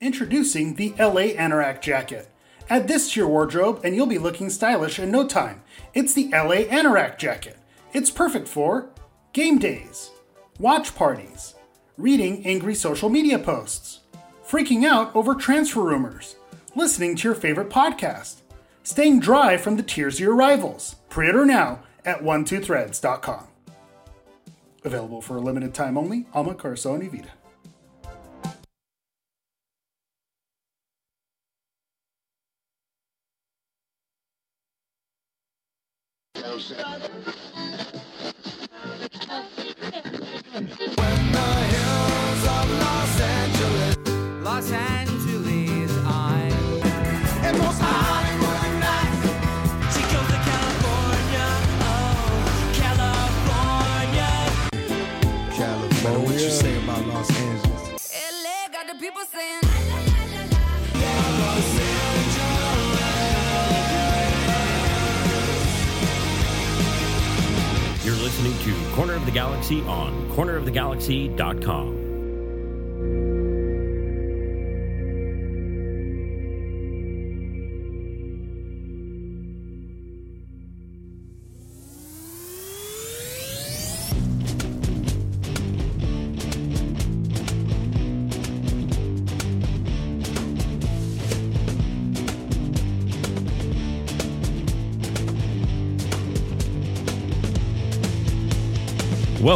Introducing the LA Anorak Jacket. Add this to your wardrobe and you'll be looking stylish in no time. It's the LA Anorak Jacket. It's perfect for game days, watch parties, reading angry social media posts, freaking out over transfer rumors, listening to your favorite podcast, staying dry from the tears of your rivals. Pre-order now at onetwothreads.com. Available for a limited time only, Alma Corso and Evita. cornerofthegalaxy.com.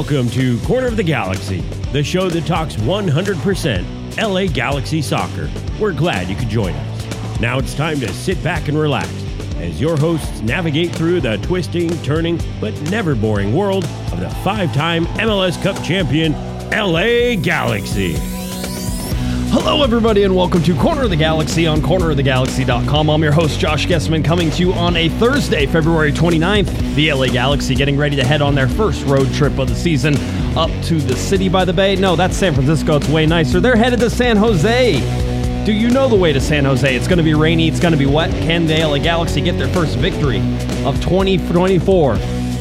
Welcome to Corner of the Galaxy, the show that talks 100% LA Galaxy soccer. We're glad you could join us. Now it's time to sit back and relax as your hosts navigate through the twisting, turning, but never boring world of the five time MLS Cup champion LA Galaxy. Hello, everybody, and welcome to Corner of the Galaxy on cornerofthegalaxy.com. I'm your host, Josh Guesman, coming to you on a Thursday, February 29th. The LA Galaxy getting ready to head on their first road trip of the season up to the city by the bay. No, that's San Francisco. It's way nicer. They're headed to San Jose. Do you know the way to San Jose? It's going to be rainy, it's going to be wet. Can the LA Galaxy get their first victory of 2024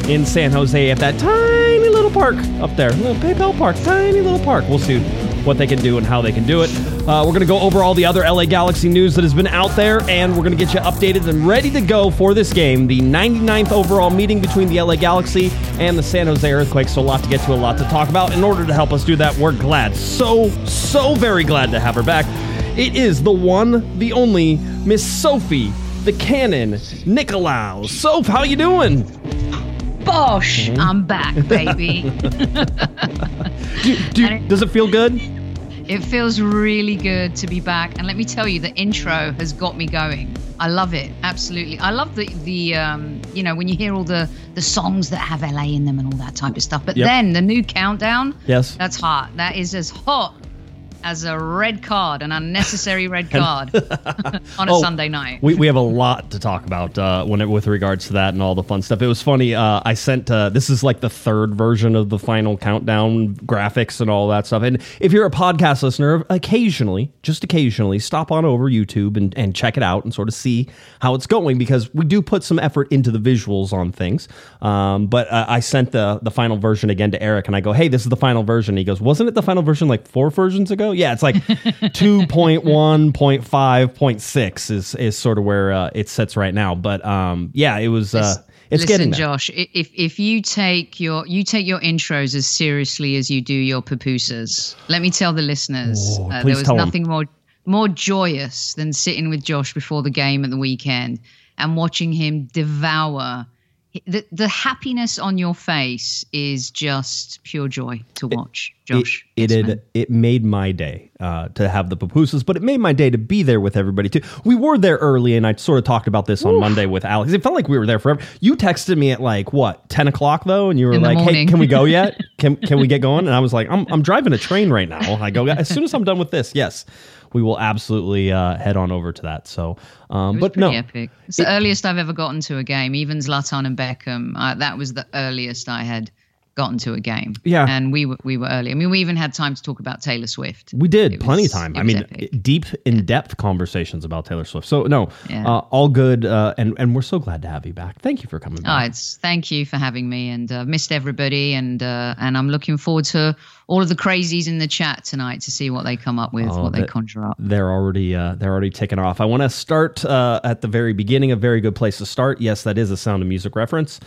in San Jose at that tiny little park up there? Little PayPal Park, tiny little park. We'll see what they can do and how they can do it. Uh, we're going to go over all the other LA Galaxy news that has been out there, and we're going to get you updated and ready to go for this game, the 99th overall meeting between the LA Galaxy and the San Jose Earthquake. So, a lot to get to, a lot to talk about. In order to help us do that, we're glad, so, so very glad to have her back. It is the one, the only Miss Sophie, the Cannon, Nicolaou. Soph, how you doing? Bosh, I'm back, baby. Do, do, does it feel good? it feels really good to be back, and let me tell you, the intro has got me going. I love it, absolutely. I love the the um, you know when you hear all the the songs that have LA in them and all that type of stuff. But Yep. then the new countdown, Yes. that's hot. That is as hot as a red card, an unnecessary red card on a Oh, Sunday night. We, we have a lot to talk about uh, when it, with regards to that and all the fun stuff. It was funny. Uh, I sent uh, this is like the third version of the final countdown graphics and all that stuff. And if you're a podcast listener, occasionally, just occasionally, stop on over YouTube and, and check it out and sort of see how it's going because we do put some effort into the visuals on things. Um, but uh, I sent the the final version again to Eric and I go, "Hey, this is the final version." He goes, "Wasn't it the final version like four versions ago?" Yeah, it's like 2.1.5.6 is is sort of where uh, it sits right now. But um, yeah, it was. Uh, it's Listen, getting there. Josh. If if you take your you take your intros as seriously as you do your pupusas, let me tell the listeners Oh, uh, there was nothing more more joyous than sitting with Josh before the game at the weekend and watching him devour. The the happiness on your face is just pure joy to watch, Josh. It, Yes, it had, it made my day uh, to have the pupusas, but it made my day to be there with everybody too. We were there early, and I sort of talked about this on Monday with Alex. It felt like we were there forever. You texted me at like what ten o'clock though, and you were In like, "Hey, can we go yet? Can can we get going?" And I was like, "I'm I'm driving a train right now." I go as soon as I'm done with this. Yes, we will absolutely uh, head on over to that. So, um, but no, epic. It's the earliest I've ever gotten to a game. Even Zlatan and Beckham, uh, that was the earliest I had gotten to a game. Yeah. and we were we were early. I mean, we even had time to talk about Taylor Swift. We did It plenty of time. I mean, epic. deep in depth conversations about Taylor Swift. So no, Yeah. uh, all good, uh, and and we're so glad to have you back. Thank you for coming Oh, it's thank you for having me, and uh, missed everybody, and uh, and I'm looking forward to all of the crazies in the chat tonight to see what they come up with, Oh, what they conjure up. They're already uh, they're already ticking off. I want to start uh, at the very beginning. A very good place to start. Yes, that is a Sound of Music reference.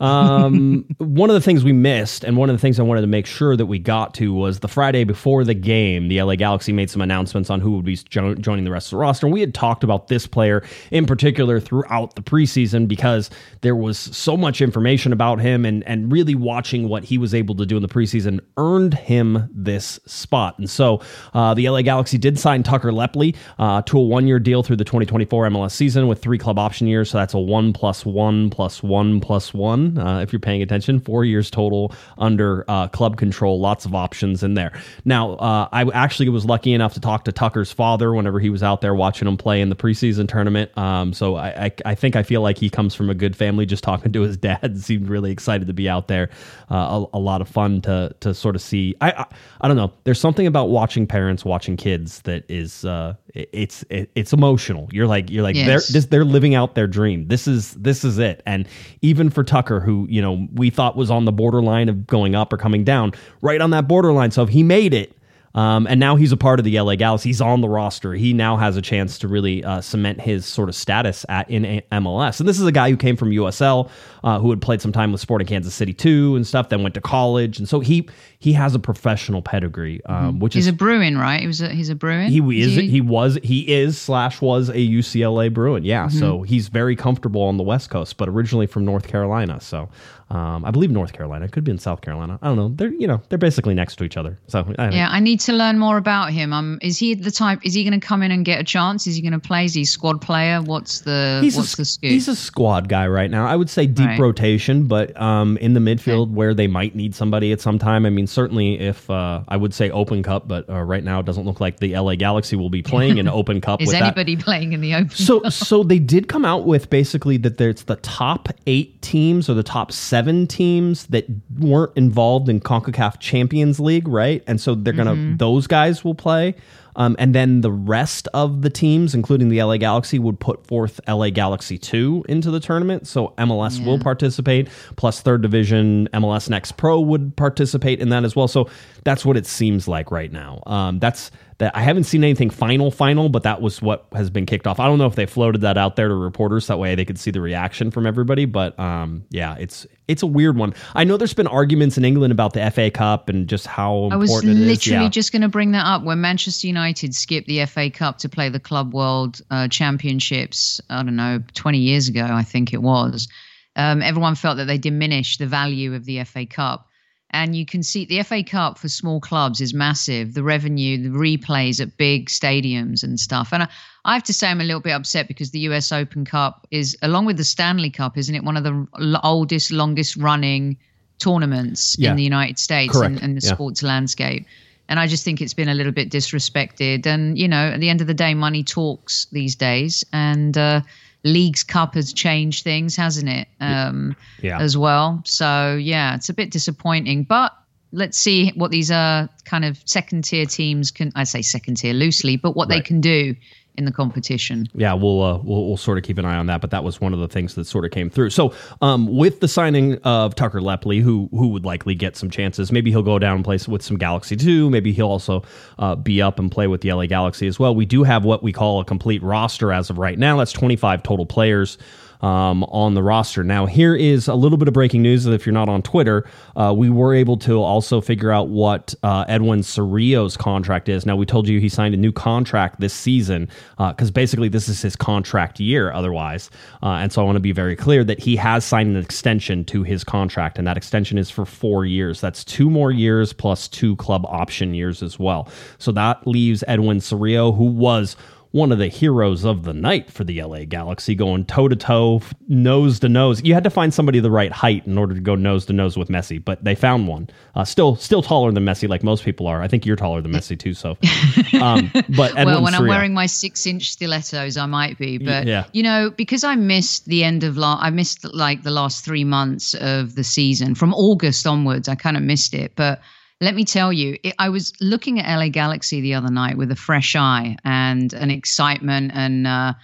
Um, one of the things we missed, and one of the things I wanted to make sure that we got to was the Friday before the game. The LA Galaxy made some announcements on who would be jo- joining the rest of the roster, and we had talked about this player in particular throughout the preseason because there was so much information about him, and and really watching what he was able to do in the preseason earned him this spot. And so uh, the LA Galaxy did sign Tucker Lepley uh, to a one year deal through the 2024 MLS season with three club option years. So that's a one plus one plus one plus one. Uh, if you're paying attention, four years total under uh, club control. Lots of options in there. Now, uh, I actually was lucky enough to talk to Tucker's father whenever he was out there watching him play in the preseason tournament. Um, so I, I, I think I feel like he comes from a good family. Just talking to his dad, seemed really excited to be out there. Uh, a, a lot of fun to to sort of see. I, I I don't know. There's something about watching parents watching kids that is uh, it- it's it, it's emotional. You're like you're like Yes. they're this, they're living out their dream. This is this is it. And even for Tucker, who you know we thought was on the borderline of going up or coming down, right on that borderline. So if he made it. Um, and now he's a part of the LA Galaxy. He's on the roster. He now has a chance to really uh, cement his sort of status at in A- MLS. And this is a guy who came from USL, uh, who had played some time with Sporting Kansas City too, and stuff. Then went to college, and so he he has a professional pedigree, um, which He's is a Bruin, right? He was a, he's a Bruin. he is he- he was he is slash was a UCLA Bruin. Yeah, so he's very comfortable on the West Coast, but originally from North Carolina. So um, I believe North Carolina. It could be in South Carolina. I don't know. They're you know they're basically next to each other. So I, Yeah, I need to learn more about him. Um, is he the type? Is he going to come in and get a chance? Is he going to play? Is he a squad player? What's the He's what's a, the scoop? he's a squad guy right now. I would say deep Right. rotation, but um, in the midfield where they might need somebody at some time. I mean, certainly if uh, I would say Open Cup, but uh, right now it doesn't look like the LA Galaxy will be playing in Open Cup. is with that. anybody playing in the open? So, so they did come out with basically that there's the top eight teams or the top seven teams that weren't involved in Concacaf Champions League, right? And so they're gonna those guys will play, um, and then the rest of the teams, including the LA Galaxy, would put forth LA Galaxy two into the tournament. So MLS will participate, plus third division MLS Next Pro would participate in that as well. So that's what it seems like right now. Um, that's that I haven't seen anything final final, but that was what has been kicked off. I don't know if they floated that out there to reporters that way they could see the reaction from everybody, but um, yeah, it's it's a weird one. I know there's been arguments in England about the FA Cup and just how I was important it is. literally Yeah. just going to bring that up when Manchester United skipped the FA Cup to play the Club World uh, Championships. I don't know, 20 years ago, I think it was. Um, everyone felt that they diminished the value of the FA Cup. And you can see the FA Cup for small clubs is massive. The revenue, the replays at big stadiums and stuff. And I, I have to say, I'm a little bit upset because the US Open Cup is, along with the Stanley Cup, isn't it one of the l- oldest, longest running tournaments Yeah. in the United States and, and the Yeah. sports landscape? And I just think it's been a little bit disrespected. And, you know, at the end of the day, money talks these days. And uh, Leagues Cup has changed things, hasn't it? Um, Yeah. As well. So, yeah, it's a bit disappointing. But let's see what these uh, kind of second tier teams can, I say second tier loosely, but what they can do in the competition. yeah, we'll, uh, we'll we'll sort of keep an eye on that. But that was one of the things that sort of came through. So, um, with the signing of Tucker Lepley, who who would likely get some chances, maybe he'll go down and play with some Galaxy too. Maybe he'll also uh, be up and play with the LA Galaxy as well. We do have what we call a complete roster as of right now. That's 25 total players. Um, on the roster. Now, here is a little bit of breaking news. If you're not on Twitter, uh, we were able to also figure out what uh, Edwin Cerrillo's contract is. Now, we told you he signed a new contract this season because basically this is his contract year otherwise. Uh, and so I want to be very clear that he has signed an extension to his contract, and that extension is for four years. That's two more years plus two club option years as well. So that leaves Edwin Cerrillo, who was one of the heroes of the night for the LA Galaxy, going toe to toe, nose to nose. You had to find somebody the right height in order to go nose to nose with Messi, but they found one. Uh, still, still taller than Messi, like most people are. I think you're taller than Messi too. So, um, but Edwin well, when I'm wearing my six-inch stilettos, I might be. But yeah. you know, because I missed the end of la- I missed like the last three months of the season from August onwards. I kind of missed it, but. Let me tell you, it, I was looking at LA Galaxy the other night with a fresh eye and an excitement, and uh,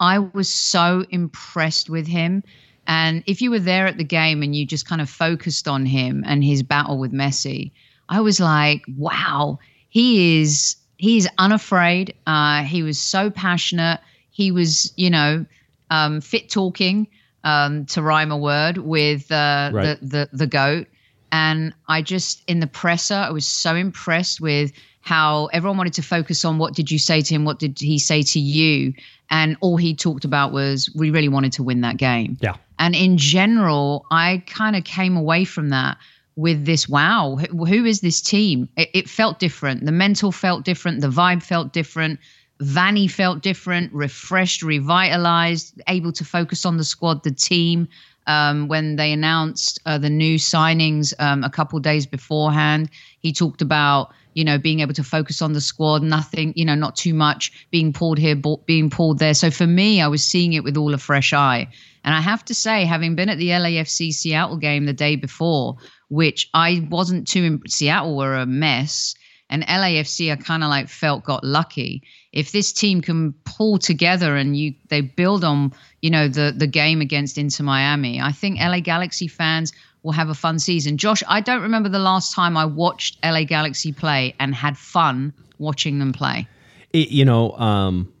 I was so impressed with him. And if you were there at the game and you just kind of focused on him and his battle with Messi, I was like, wow, he is he is unafraid. Uh, he was so passionate. He was, you know, um, fit talking um, to rhyme a word with uh, Right. the, the the goat. And I just in the presser, I was so impressed with how everyone wanted to focus on what did you say to him, what did he say to you, and all he talked about was we really wanted to win that game. yeah, And in general, I kind of came away from that with this wow, who, is this team? It, it felt different. The mental felt different. The vibe felt different. Vanney felt different, refreshed, revitalized, able to focus on the squad, the team. Um, when they announced uh, the new signings um, a couple days beforehand, he talked about you know being able to focus on the squad, nothing, you know, not too much being pulled here, being pulled there. So for me, I was seeing it with all a fresh eye. And I have to say, having been at the LAFC Seattle game the day before, which I wasn't too, Seattle were a mess, and LAFC I kind of like felt got lucky. If this team can pull together and you they build on, you know, the the game against Inter Miami, I think LA Galaxy fans will have a fun season. Josh, I don't remember the last time I watched LA Galaxy play and had fun watching them play. it, you know, um,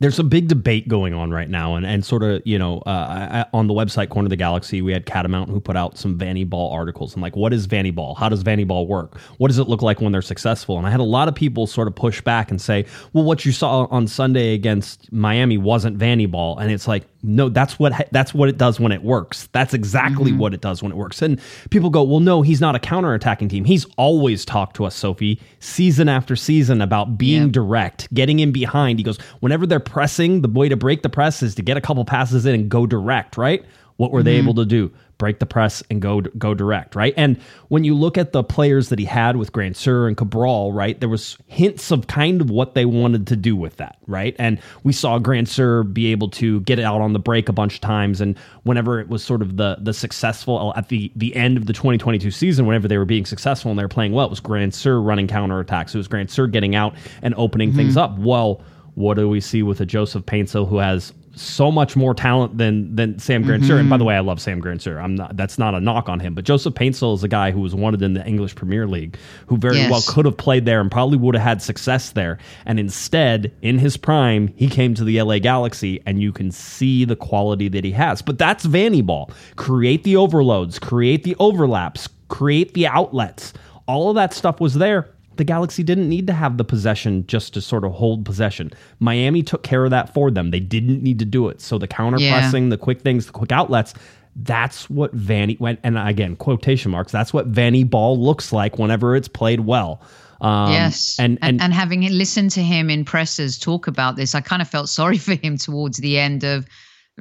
there's a big debate going on right now, and, and sort of, you know, uh, I, on the website Corner of the Galaxy, we had Catamount who put out some Vanney Ball articles and like, what is Vanney Ball? How does Vanney Ball work? What does it look like when they're successful? And I had a lot of people sort of push back and say, well, what you saw on Sunday against Miami wasn't Vanney Ball, and it's like, no, that's what that's what it does when it works. That's exactly what it does when it works. And people go, well, no, he's not a counterattacking team. He's always talked to us, Sophie, season after season about being Yeah. direct, getting in behind. He goes, whenever they're pressing, the way to break the press is to get a couple passes in and go direct, right? What were they mm-hmm. able to do? Break the press and go go direct, right? And when you look at the players that he had with Grandsir and Cabral, right, there was hints of kind of what they wanted to do with that, right? And we saw Grandsir be able to get it out on the break a bunch of times, and whenever it was sort of the the successful uh, at the the end of the 2022 season, whenever they were being successful and they were playing well, it was Grandsir running counterattacks. It was Grandsir getting out and opening things mm-hmm. up. Well, what do we see with a Joseph Paintsil who has so much more talent than than Sam Grandsir. And by the mm-hmm. way, I love Sam Grandsir. I'm not that's not a knock on him, but Joseph Paintsil is a guy who was wanted in the English Premier League, who very Yes. well could have played there and probably would have had success there. And instead, in his prime, he came to the LA Galaxy, and you can see the quality that he has. But that's Vanney Ball. Create the overloads, create the overlaps, create the outlets. All of that stuff was there the Galaxy didn't need to have the possession just to sort of hold possession. Miami took care of that for them. They didn't need to do it. So the counter Yeah. pressing, the quick things, the quick outlets, that's what Vanney went and again, quotation marks, that's what Vanney ball looks like whenever it's played well. Um, yes, and, and, and having listened to him in pressers talk about this, I kind of felt sorry for him towards the end of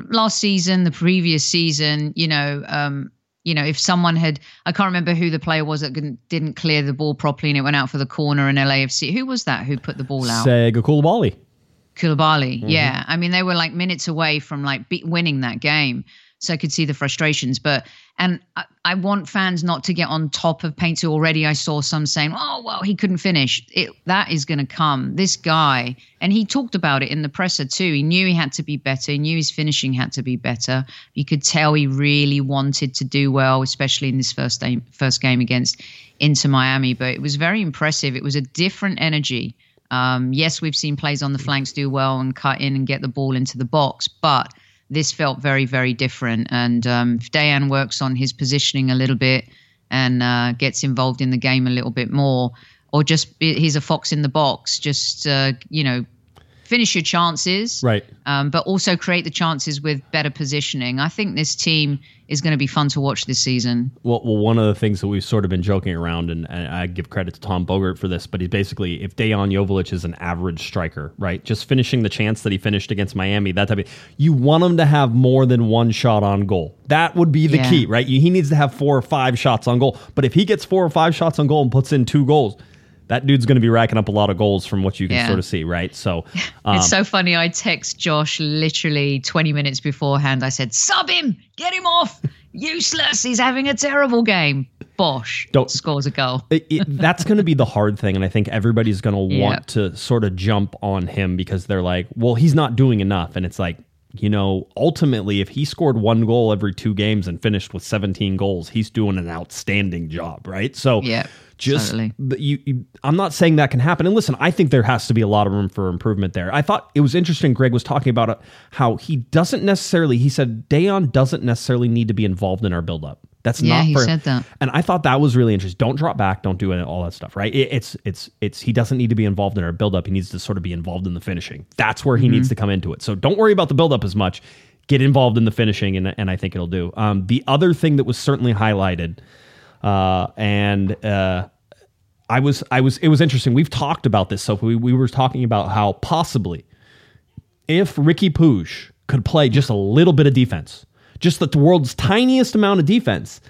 last season, the previous season. You know, um, you know, if someone had, I can't remember who the player was that didn't- clear the ball properly and it went out for the corner in LAFC. Who was that who put the ball out? Séga Coulibaly. Coulibaly. Mm-hmm. Yeah, I mean they were like minutes away from like be- winning that game, so I could see the frustrations. But and I, I want fans not to get on top of Painter already. I saw some saying, "Oh well, he couldn't finish." It, that is going to come. This guy, and he talked about it in the presser too. He knew he had to be better. He knew his finishing had to be better. You could tell he really wanted to do well, especially in this first game, first game against Inter Miami. But it was very impressive. It was a different energy. Um, yes, we've seen plays on the flanks do well and cut in and get the ball into the box, but this felt very, very different. And um, if Dejan works on his positioning a little bit and uh, gets involved in the game a little bit more, or just he's a fox in the box, just uh, you know, finish your chances, Right. Um, but also create the chances with better positioning. I think this team is going to be fun to watch this season. Well, well, one of the things that we've sort of been joking around, and, and I give credit to Tom Bogert for this, but he's basically if Dejan Joveljic is an average striker, right? Just finishing the chance that he finished against Miami, that type of you want him to have more than one shot on goal. That would be the Yeah. key, right? He needs to have four or five shots on goal. But if he gets four or five shots on goal and puts in two goals, that dude's going to be racking up a lot of goals from what you can Yeah. sort of see, right? So, um, it's so funny. I text Josh literally 20 minutes beforehand. I said, sub him, get him off. Useless. He's having a terrible game. Bosh Don't- scores a goal. it, it, that's going to be the hard thing, and I think everybody's going to Yeah. want to sort of jump on him because they're like, "Well, he's not doing enough," and it's like, you know, ultimately, if he scored one goal every two games and finished with 17 goals, he's doing an outstanding job, right? So, Yeah, just totally. but you, you, I'm not saying that can happen. And listen, I think there has to be a lot of room for improvement there. I thought it was interesting. Greg was talking about how he doesn't necessarily. He said Dejan doesn't necessarily need to be involved in our buildup. That's Yeah, not he for said that. and I thought that was really interesting. Don't drop back. Don't do all that stuff. Right? It, it's it's it's he doesn't need to be involved in our buildup. He needs to sort of be involved in the finishing. That's where he Mm-hmm. needs to come into it. So don't worry about the buildup as much. Get involved in the finishing, and and I think it'll do. Um, the other thing that was certainly highlighted, uh, and uh, I was I was it was interesting. We've talked about this. So we we were talking about how possibly if Ricky Puig could play just a little bit of defense, just the world's tiniest amount of defense,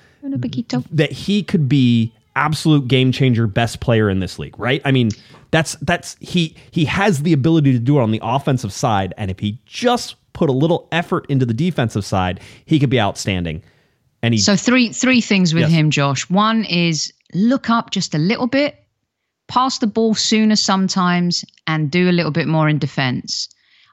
that he could be absolute game changer, best player in this league, right? I mean, that's that's he he has the ability to do it on the offensive side, and if he just put a little effort into the defensive side, he could be outstanding. And he So three three things with Yes. him, Josh. One is look up just a little bit, pass the ball sooner sometimes, and do a little bit more in defense.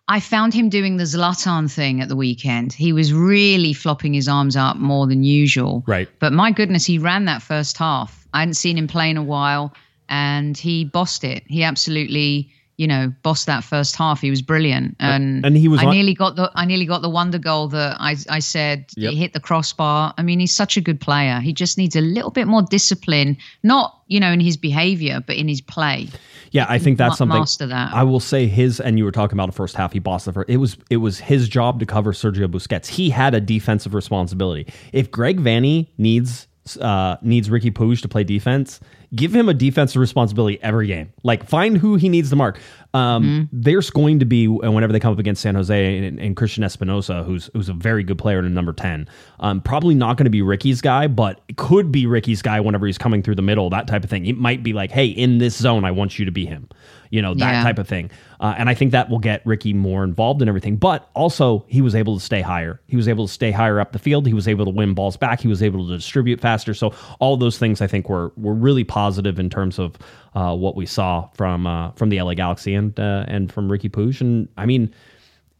I found him doing the Zlatan thing at the weekend. He was really flopping his arms up more than usual. Right. But my goodness, he ran that first half. I hadn't seen him play in a while, and he bossed it. He absolutely, you know, bossed that first half. He was brilliant, and and he was I nearly got the I nearly got the wonder goal that I I said Yep. he hit the crossbar. I mean, he's such a good player. He just needs a little bit more discipline, not you know in his behavior, but in his play. Yeah, I think that's ma- something. master that. I will say his, and you were talking about the first half. He bossed the first. It was it was his job to cover Sergio Busquets. He had a defensive responsibility. If Greg Vanney needs uh, needs Ricky Puig to play defense, give him a defensive responsibility every game. Like find who he needs to mark. Um, Mm-hmm. There's going to be and whenever they come up against San Jose and, and Cristian Espinoza, who's who's a very good player in number ten. Um, probably not going to be Ricky's guy, but it could be Ricky's guy whenever he's coming through the middle. That type of thing. It might be like, hey, in this zone, I want you to be him. You know that Yeah. type of thing. Uh, and I think that will get Ricky more involved in everything. But also, he was able to stay higher. He was able to stay higher up the field. He was able to win balls back. He was able to distribute faster. So all those things I think were were really positive in terms of uh, what we saw from uh, from the LA Galaxy and uh, and from Ricky Puig. And I mean,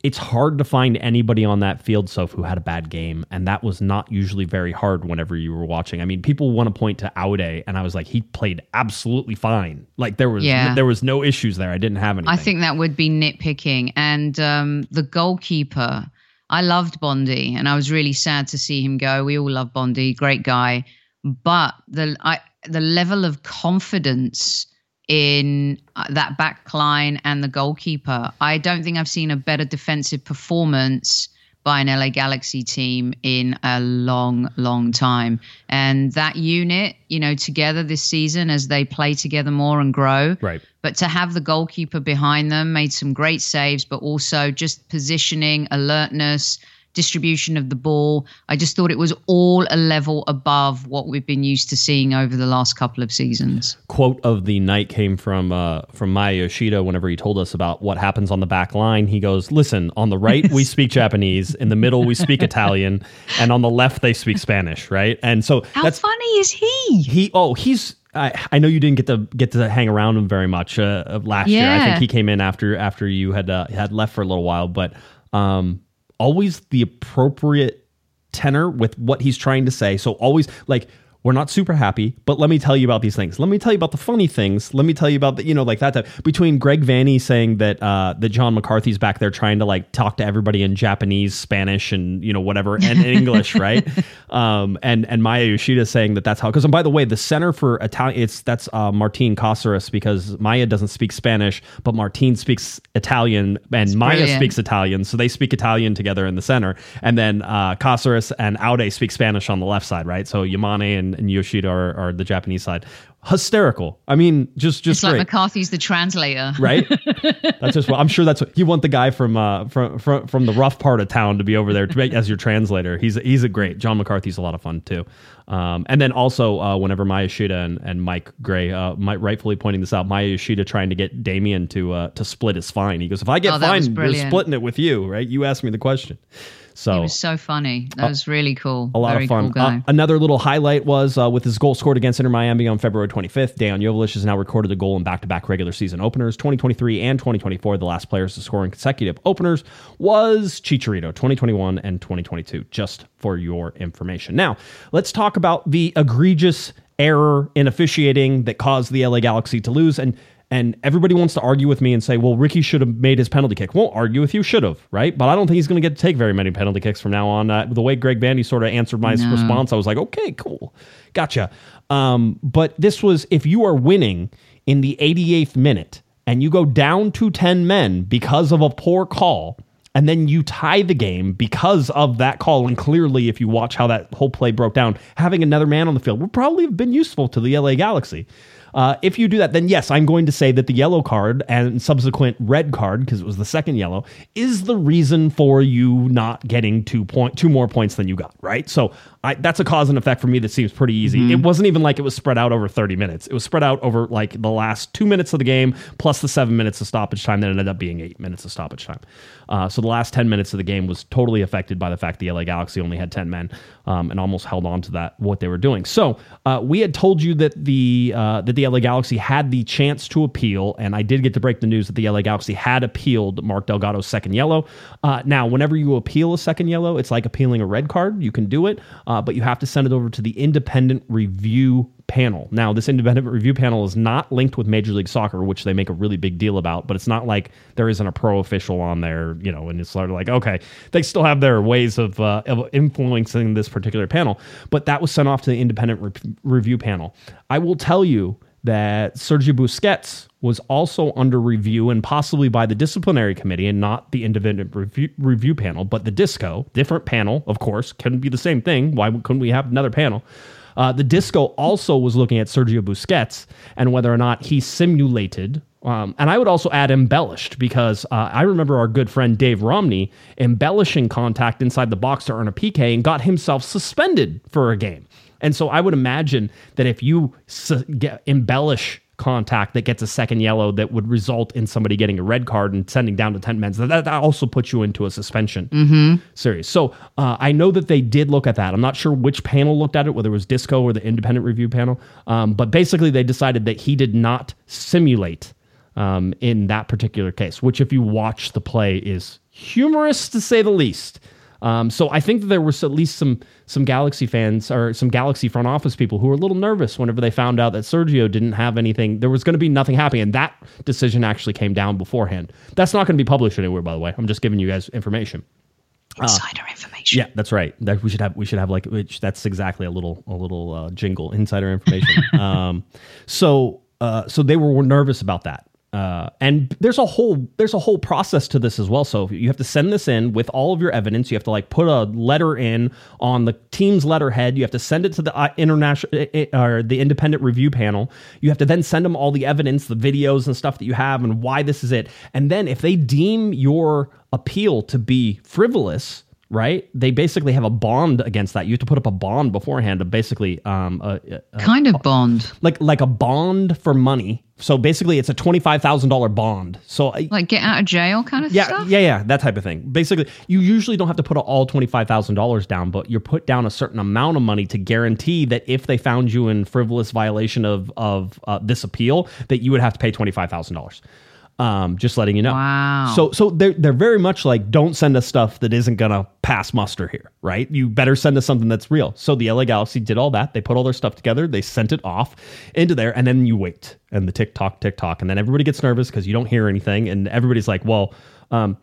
it's hard to find anybody on that field, Soph, who had a bad game, and that was not usually very hard whenever you were watching. I mean, people want to point to Aude, and I was like, he played absolutely fine. Like there was Yeah. there was no issues there. I didn't have anything. I think that would be nitpicking. And um, the goalkeeper, I loved Bondi, and I was really sad to see him go. We all love Bondi, great guy, but the I, the level of confidence in uh, that back line and the goalkeeper, I don't think I've seen a better defensive performance by an LA Galaxy team in a long, long time. And that unit, you know, together this season as they play together more and grow, Right. but to have the goalkeeper behind them made some great saves, but also just positioning, alertness, distribution of the ball. I just thought it was all a level above what we've been used to seeing over the last couple of seasons. quote of the night came from uh, from Maya Yoshida whenever he told us about what happens on the back line. He goes, "Listen, on the right we speak Japanese, in the middle we speak Italian, and on the left they speak Spanish, right?" And so How that's funny is he? he. Oh, he's. I, I know you didn't get to get to hang around him very much uh, last year. I think he came in after after you had uh, had left for a little while, but um, always the appropriate tenor with what he's trying to say. So always like We're not super happy, but let me tell you about these things. Let me tell you about the funny things. Let me tell you about the, you know, like that type. Between Greg Vanney saying that uh, that John McCarthy's back there trying to like talk to everybody in Japanese, Spanish, and you know whatever, and English, right? Um, and and Maya Yoshida saying that that's how. Because and by the way, the Center for Italian, it's that's uh, Martín Cáceres because Maya doesn't speak Spanish, but Martín speaks Italian, and Maya brilliant. speaks Italian, so they speak Italian together in the center, and then uh, Caceres and Aude speak Spanish on the left side, right? So Yamane and, and Yoshida are, are the Japanese side. Hysterical. I mean, just just It's like great, McCarthy's the translator. right? that's just what I'm sure. That's what you want the guy from uh from from from the rough part of town to be over there to be, as your translator. He's he's a great. John McCarthy's a lot of fun too. Um, and then also uh, whenever Maya Yoshida and, and Mike Gray, uh, Mike rightfully pointing this out, Maya Yoshida trying to get Damien to uh, to split his fine. He goes, if I get Oh, that was fined, we're splitting it with you, right? You asked me the question. So He was so funny. That was really cool. a lot Very of fun. Cool guy. Uh, another little highlight was uh, with his goal scored against Inter Miami on February 25th. Dejan Jovic has now recorded a goal in back-to-back regular season openers. 2023 and 2024, the last players to score in consecutive openers was Chicharito, 2021 and 2022. Just for your information. Now, let's talk about the egregious error in officiating that caused the LA Galaxy to lose and. And everybody wants to argue with me and say, well, Ricky should have made his penalty kick. Won't argue with you, should have, right? But I don't think he's going to get to take very many penalty kicks from now on. Uh, the way Greg Vanney sort of answered my No. response, I was like, okay, cool. Gotcha. Um, but this was, if you are winning in the 88th minute and you go down to 10 men because of a poor call, and then you tie the game because of that call. And clearly, if you watch how that whole play broke down, having another man on the field would probably have been useful to the LA Galaxy. Uh, if you do that, then yes, I'm going to say that the yellow card and subsequent red card, because it was the second yellow, is the reason for you not getting two point two more points than you got. Right. So I, that's a cause and effect for me that seems pretty easy. It wasn't even like it was spread out over 30 minutes. It was spread out over like the last two minutes of the game plus the seven minutes of stoppage time that ended up being eight minutes of stoppage time. Uh, so the last 10 minutes of the game was totally affected by the fact the LA Galaxy only had 10 men um, and almost held on to that what they were doing. So uh, we had told you that the uh, that the LA Galaxy had the chance to appeal, and I did get to break the news that the LA Galaxy had appealed Mark Delgado's second yellow. Uh, now, whenever you appeal a second yellow, it's like appealing a red card. You can do it, uh, but you have to send it over to the independent review panel. Now, this independent review panel is not linked with Major League Soccer, which they make a really big deal about, but it's not like there isn't a pro official on there, you know, and it's sort of like, okay, they still have their ways of, uh, of influencing this particular panel, but that was sent off to the independent re- review panel. I will tell you that Sergio Busquets was also under review and possibly by the disciplinary committee and not the independent review, review panel, but the disco, different panel, of course, couldn't be the same thing. Why couldn't we have another panel? Uh, the disco also was looking at Sergio Busquets and whether or not he simulated. Um, and I would also add embellished because uh, I remember our good friend Dave Romney embellishing contact inside the box to earn a PK and got himself suspended for a game. And so I would imagine that if you s- get, embellish contact that gets a second yellow that would result in somebody getting a red card and sending down to 10 men, that, that also puts you into a suspension series. So uh, I know that they did look at that. I'm not sure which panel looked at it, whether it was Disco or the independent review panel. Um, but basically, they decided that he did not simulate um, in that particular case, which, if you watch the play, is humorous to say the least. Um, so I think that there was at least some some Galaxy fans or some Galaxy front office people who were a little nervous whenever they found out that Sergio didn't have anything. There was going to be nothing happening, and that decision actually came down beforehand. That's not going to be published anywhere, by the way. I'm just giving you guys information. Insider information. Yeah, that's right. That we should have we should have like which that's exactly a little a little uh, jingle insider information. um, so uh, so they were, were nervous about that. Uh, and there's a whole there's a whole process to this as well. So you have to send this in with all of your evidence. You have to like put a letter in on the team's letterhead. You have to send it to the uh, international uh, or the independent review panel. You have to then send them all the evidence, the videos and stuff that you have, and why this is it. And then if they deem your appeal to be frivolous, right? They basically have a bond against that. You have to put up a bond beforehand of basically um, a, a- Kind of Bond. like like a bond for money. So basically, it's a twenty five thousand dollar bond. So Like get out of jail kind of yeah, stuff? yeah, yeah, that type of thing. Basically, you usually don't have to put all twenty five thousand dollars down, but you put down a certain amount of money to guarantee that if they found you in frivolous violation of of uh, this appeal, that you would have to pay twenty five thousand dollars. Um, just letting you know. Wow. So so they're they're very much like don't send us stuff that isn't gonna pass muster here, right? You better send us something that's real. So the LA Galaxy did all that. They put all their stuff together. They sent it off into there, and then you wait, and the TikTok, TikTok, and then everybody gets nervous because you don't hear anything, and everybody's like, well. Um,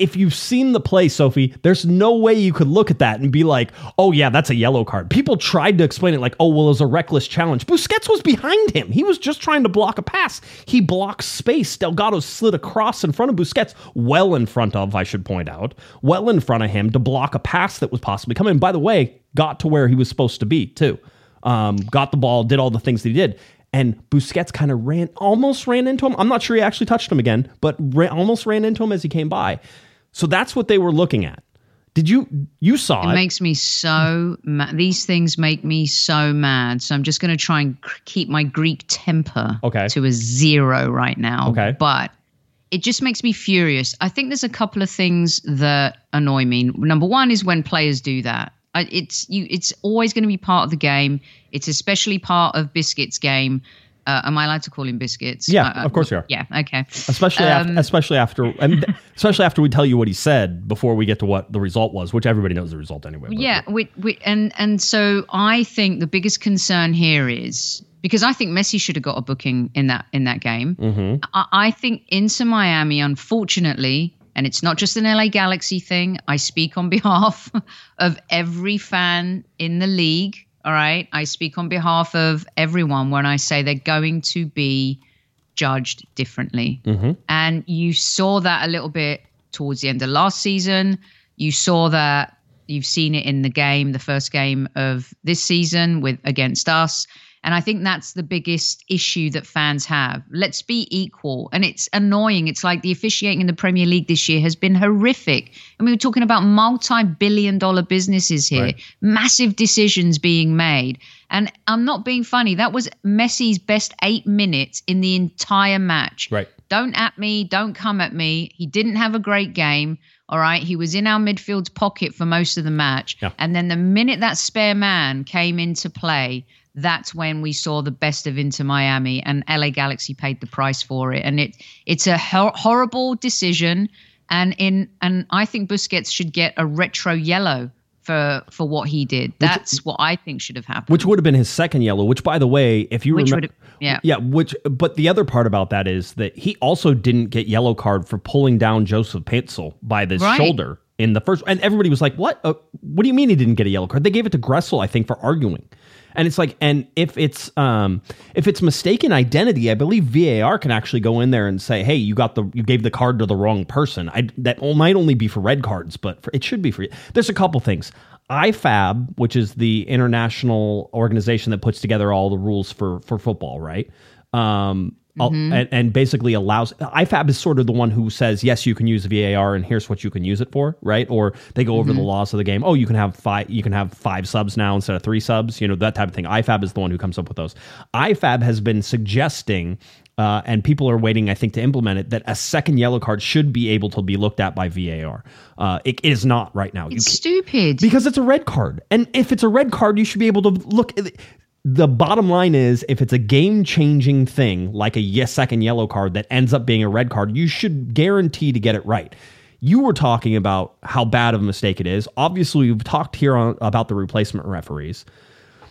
if you've seen the play, Sophie, there's no way you could look at that and be like, oh, yeah, that's a yellow card. People tried to explain it like, oh, well, it was a reckless challenge. Busquets was behind him. He was just trying to block a pass. He blocks space. Delgado slid across in front of Busquets, well in front of, I should point out, well in front of him to block a pass that was possibly coming. By the way, got to where he was supposed to be, too. Um, got the ball, did all the things that he did and Busquets kind of ran, almost ran into him. I'm not sure he actually touched him again, but ran, almost ran into him as he came by. So that's what they were looking at. Did you you saw It it? makes me so mad. These things make me so mad. So I'm just going to try and keep my Greek temper Okay. to a zero right now. Okay. But it just makes me furious. I think there's a couple of things that annoy me. Number one is when players do that. I, it's you. It's always going to be part of the game. It's especially part of Biscuit's game. Uh, am I allowed to call him Biscuits? Yeah, Uh, of course you are. Yeah. Okay. especially after, especially after and especially after we tell you what he said before we get to what the result was, which everybody knows the result anyway. but- Yeah, we, we, and and so I think the biggest concern here is because I think Messi should have got a booking in that in that game. Mm-hmm. I, I think Inter Miami, unfortunately, and it's not just an LA Galaxy thing. I speak on behalf of every fan in the league. All right, I speak on behalf of everyone when I say they're going to be judged differently. Mm-hmm. And you saw that a little bit towards the end of last season. You saw that you've seen it in the game, the first game of this season with against us. And I think that's the biggest issue that fans have. Let's be equal. And it's annoying. It's like the officiating in the Premier League this year has been horrific. And we were talking about multi billion dollar businesses here, Right. massive decisions being made. And I'm not being funny. That was Messi's best eight minutes in the entire match. Right. Don't at me. Don't come at me. He didn't have a great game. All right. He was in our midfield's pocket for most of the match. Yeah. And then the minute that spare man came into play, that's when we saw the best of Inter Miami and LA Galaxy paid the price for it. And it it's a hor- horrible decision. And in and I think Busquets should get a retro yellow for for what he did. That's what I think should have happened. which would have been his second yellow. Which, by the way, if you Which remember, yeah. yeah. Which, but the other part about that is that he also didn't get yellow card for pulling down Joseph Paintsil by the Right. shoulder in the first. And everybody was like, "What? Uh, what do you mean he didn't get a yellow card?" They gave it to Gressel, I think, for arguing. And it's like, and if it's um if it's mistaken identity, I believe VAR can actually go in there and say, "Hey, you got the you gave the card to the wrong person." I that might only be for red cards, but for, it should be for. There's a couple things. IFAB, which is the international organization that puts together all the rules for for football, right? Um, al- and, and basically allows IFAB is sort of the one who says yes, you can use VAR, and here's what you can use it for, right? Or they go over the laws of the game. Oh, you can have five, you can have five subs now instead of three subs, you know that type of thing. IFAB is the one who comes up with those. IFAB has been suggesting. Uh, and people are waiting, I think, to implement it. That a second yellow card should be able to be looked at by VAR. Uh, it is not right now. You it's stupid. because it's a red card. And if it's a red card, you should be able to look. The bottom line is if it's a game changing thing, like a yes, second yellow card that ends up being a red card, you should guarantee to get it right. You were talking about how bad of a mistake it is. Obviously, we've talked here on, about the replacement referees.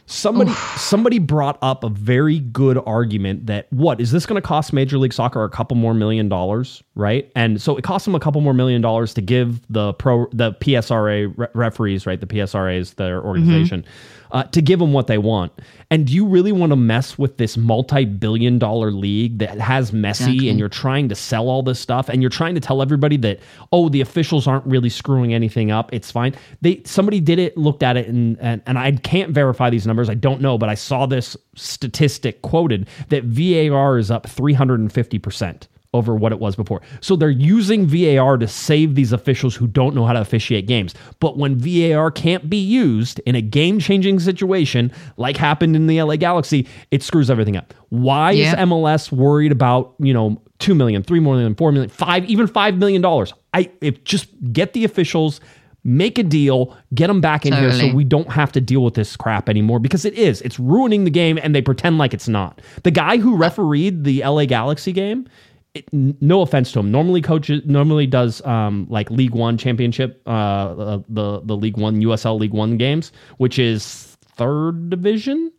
Somebody somebody brought up a very good argument that what is this going to cost Major League Soccer a couple more million dollars, right? And so it costs them a couple more million dollars to give the pro the PSRA re- referees, right? The PSRA is their mm-hmm. organization. Uh, to give them what they want. And do you really want to mess with this multi-billion dollar league that has Messi Exactly. and you're trying to sell all this stuff and you're trying to tell everybody that oh the officials aren't really screwing anything up it's fine they somebody did it looked at it and and, and i can't verify these numbers i don't know but i saw this statistic quoted that var is up 350% over what it was before so they're using var to save these officials who don't know how to officiate games but when var can't be used in a game-changing situation like happened in the la galaxy it screws everything up why is MLS worried about, you know, 2 million, 3 million, 4 million, 5 even 5 million dollars. I if just get the officials make a deal, get them back in here so we don't have to deal with this crap anymore because it is. It's ruining the game and they pretend like it's not. The guy who uh, refereed the LA Galaxy game it, no offense to him. Normally, coaches normally does um, like League One championship, uh, uh, the the League One USL League One games, which is third division,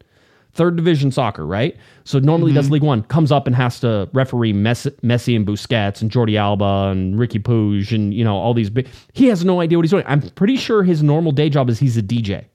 third division soccer, right? So normally does League One, comes up and has to referee Messi, Messi and Busquets and Jordi Alba and Ricky Puig and you know all these big. He has no idea what he's doing. I'm pretty sure his normal day job is he's a DJ.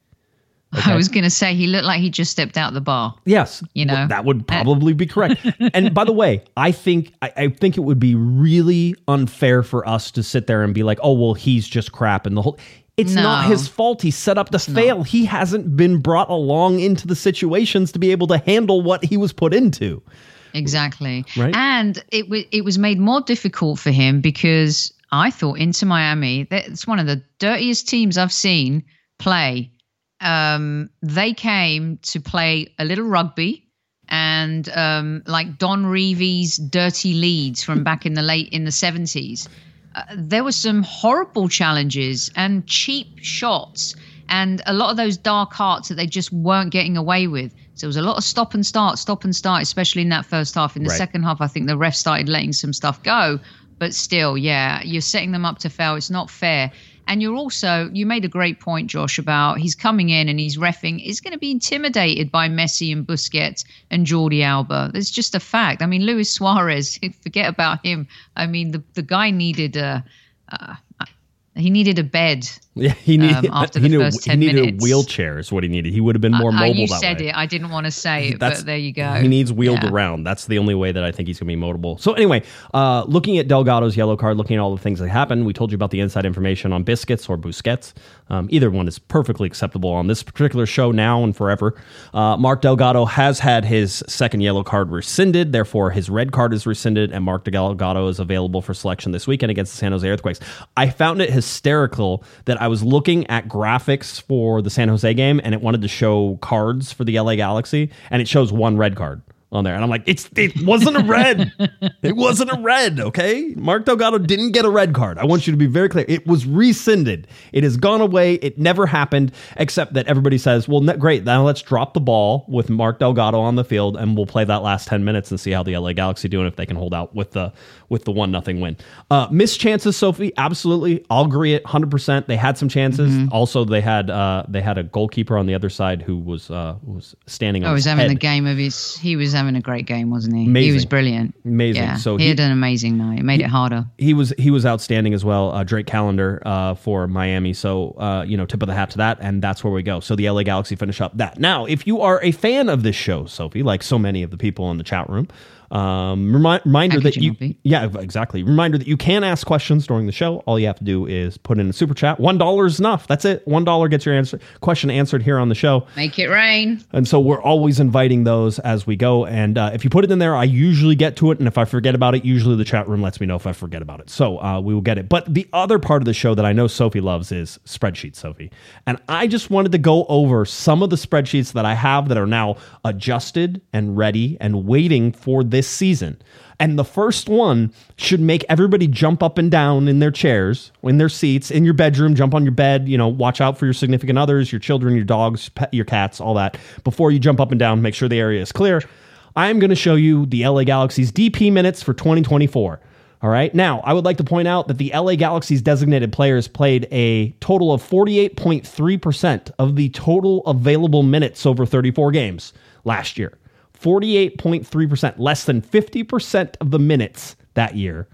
I was going to say he looked like he just stepped out the bar. Yes, You know, Well, that would probably be correct. and by the way, I think I, I think it would be really unfair for us to sit there and be like, "Oh, well, he's just crap," and the whole. It's not his fault. He set up to fail. He hasn't been brought along into the situations to be able to handle what he was put into. Exactly. Right. And it was it was made more difficult for him because I thought Inter Miami, it's one of the dirtiest teams I've seen play. Um, they came to play a little rugby and um, like Don Revie's dirty Leeds from back in the late in the seventies. Uh, there were some horrible challenges and cheap shots and a lot of those dark arts that they just weren't getting away with. So it was a lot of stop and start, stop and start, especially in that first half. In the Right. second half, I think the ref started letting some stuff go. But still, yeah, you're setting them up to fail. It's not fair. And you're also, you made a great point, Josh, about he's coming in and he's refing. He's going to be intimidated by Messi and Busquets and Jordi Alba. It's just a fact. I mean, Luis Suarez, forget about him. I mean, the, the guy needed a, uh, he needed a bed. Yeah, he needed Um, after he the needed, first he 10 needed minutes. a wheelchair. Is what he needed. He would have been more Uh, mobile you that said way. it. I didn't want to say it, That's- but there you go. He needs wheeled Yeah. around. That's the only way that I think he's going to be mobile. So anyway, uh, looking at Delgado's yellow card, looking at all the things that happened, we told you about the inside information on Biscuits or Busquets. Um, either one is perfectly acceptable on this particular show now and forever. Uh, Mark Delgado has had his second yellow card rescinded, therefore his red card is rescinded, and Mark Delgado is available for selection this weekend against the San Jose Earthquakes. I found it hysterical that I was looking at graphics for the San Jose game and it wanted to show cards for the LA Galaxy, and it shows one red card on there. And I'm like, it's it wasn't a red. it wasn't a red, okay? Mark Delgado didn't get a red card. I want you to be very clear. It was rescinded. It has gone away. It never happened, except that everybody says, well, ne- great, now let's drop the ball with Mark Delgado on the field and we'll play that last 10 minutes and see how the LA Galaxy do and if they can hold out with the with the one nothing win. Uh missed chances, Sophie, absolutely. I'll agree it 100%. They had some chances. Mm-hmm. Also, they had uh they had a goalkeeper on the other side who was uh was standing on Oh, he was having head. the game of his. He was having a great game, wasn't he? Amazing. He was brilliant. Amazing. Yeah, So he, he- had an amazing night. It made it harder. he was he was outstanding as well. Uh, Drake Callender uh, for Miami. So uh, you know, tip of the hat to that, and that's where we go. So the LA Galaxy finish up that. Now, if you are a fan of this show, Sophie, like so many of the people in the chat room, um, remi- reminder that you yeah exactly reminder that you can ask questions during the show. All you have to do is put in a super chat. One dollar is enough. That's it. One dollar gets your answer question answered here on the show. Make it rain. And so we're always inviting those as we go. And uh, if you put it in there, I usually get to it. And if I forget about it, usually the chat room lets me know if I forget about it. So uh, we will get it. But the other part of the show that I know Sophie loves is spreadsheets, Sophie. And I just wanted to go over some of the spreadsheets that I have that are now adjusted and ready and waiting for this season. And the first one should make everybody jump up and down in their chairs, in their seats, in your bedroom, jump on your bed, you know, watch out for your significant others, your children, your dogs, pet, your cats, all that. Before you jump up and down, make sure the area is clear. I'm going to show you the LA Galaxy's DP minutes for 2024. All right. Now, I would like to point out that the LA Galaxy's designated players played a total of 48.3% of the total available minutes over 34 games last year. 48.3%, less than 50% of the minutes that year,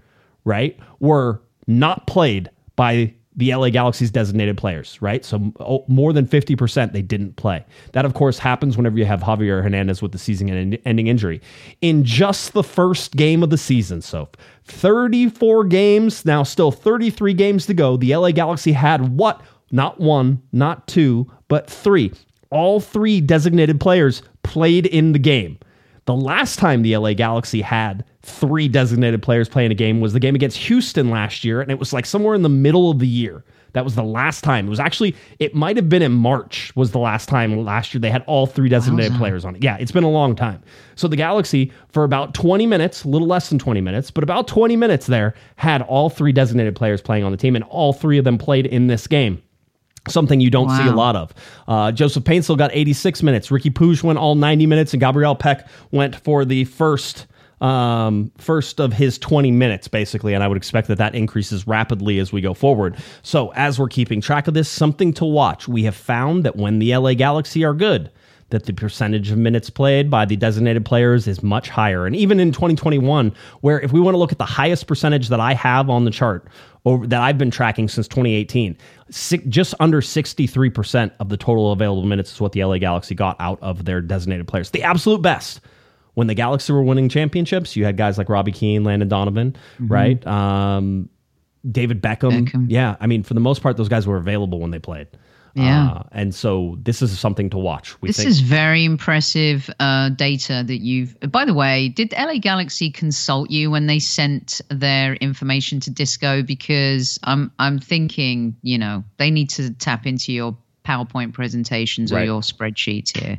right, were not played by the LA Galaxy's designated players, right? So oh, more than 50% they didn't play. That, of course, happens whenever you have Javier Hernandez with the season ending injury. In just the first game of the season, so 34 games, now still 33 games to go, the LA Galaxy had what? Not one, not two, but three. All three designated players played in the game. The last time the LA Galaxy had three designated players playing a game was the game against Houston last year, and it was like somewhere in the middle of the year. That was the last time. It was actually, it might have been in March, was the last time last year they had all three designated players on it. Yeah, it's been a long time. So the Galaxy, for about 20 minutes, a little less than 20 minutes, but about 20 minutes there, had all three designated players playing on the team, and all three of them played in this game something you don't see a lot of. Uh, Joseph Paintsil got 86 minutes. Ricky Puig went all 90 minutes, and Gabriel Pec went for the first um, first of his 20 minutes, basically, and I would expect that that increases rapidly as we go forward. So, as we're keeping track of this, something to watch. We have found that when the LA Galaxy are good, that the percentage of minutes played by the designated players is much higher. And even in 2021, where if we want to look at the highest percentage that I have on the chart over that I've been tracking since 2018, si- just under 63% of the total available minutes is what the LA Galaxy got out of their designated players. The absolute best. When the Galaxy were winning championships, you had guys like Robbie Keane, Landon Donovan, right? Um, David Beckham. Beckham. Yeah, I mean, for the most part, those guys were available when they played. Yeah. Uh, and so this is something to watch. We This think, is very impressive uh, data that you've. By the way, did LA Galaxy consult you when they sent their information to Disco? Because I'm I'm thinking, you know, they need to tap into your PowerPoint presentations or your spreadsheets here.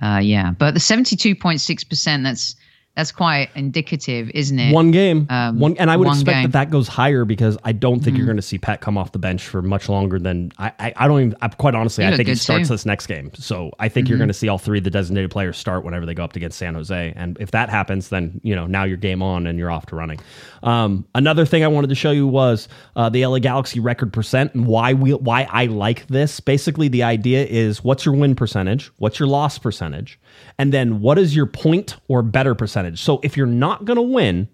Uh, yeah, but the 72.6 percent that's that's quite indicative, isn't it? one game, Um, one, and I would expect game. Mm-hmm. that that goes higher because I don't think you're going to see Pat come off the bench for much longer than I. I, I don't even. I, quite honestly, He I think he starts too. this next game. So I think Mm-hmm. you're going to see all three of the designated players start whenever they go up against San Jose. And if that happens, then you know now you're game on and you're off to running. Um, another thing I wanted to show you was uh, the LA Galaxy record percent and why we why I like this. Basically, the idea is what's your win percentage, what's your loss percentage, and then what is your point or better percentage. So if you're not going to win,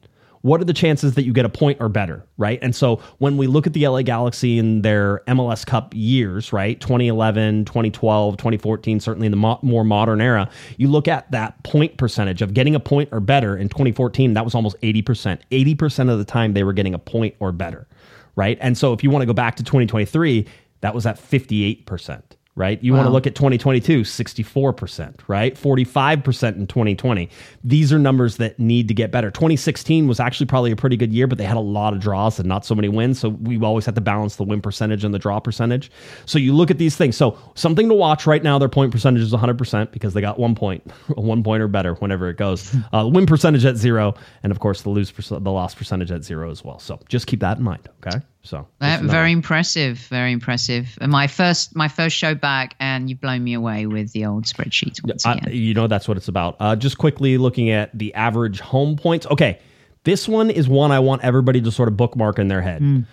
what are the chances that you get a point or better, right? And so when we look at the LA Galaxy in their MLS Cup years, right? 2011, 2012, 2014, certainly in the mo- more modern era, you look at that point percentage of getting a point or better in 2014, that was almost 80%. 80% of the time they were getting a point or better, right? And so if you want to go back to 2023, that was at 58%. Right. You want to look at 2022, 64%, right? 45% in 2020. These are numbers that need to get better. 2016 was actually probably a pretty good year, but they had a lot of draws and not so many wins. So we always had to balance the win percentage and the draw percentage. So you look at these things. So something to watch right now, their point percentage is 100% because they got one point, one point or better whenever it goes. Uh, win percentage at zero. And of course, the lose, perc- the loss percentage at zero as well. So just keep that in mind. Okay. So Uh, very impressive, very impressive. And my first my first show back, and you've blown me away with the old spreadsheets once I- again. you know that's what it's about. Uh, just quickly looking at the average home points. Okay, this one is one I want everybody to sort of bookmark in their head.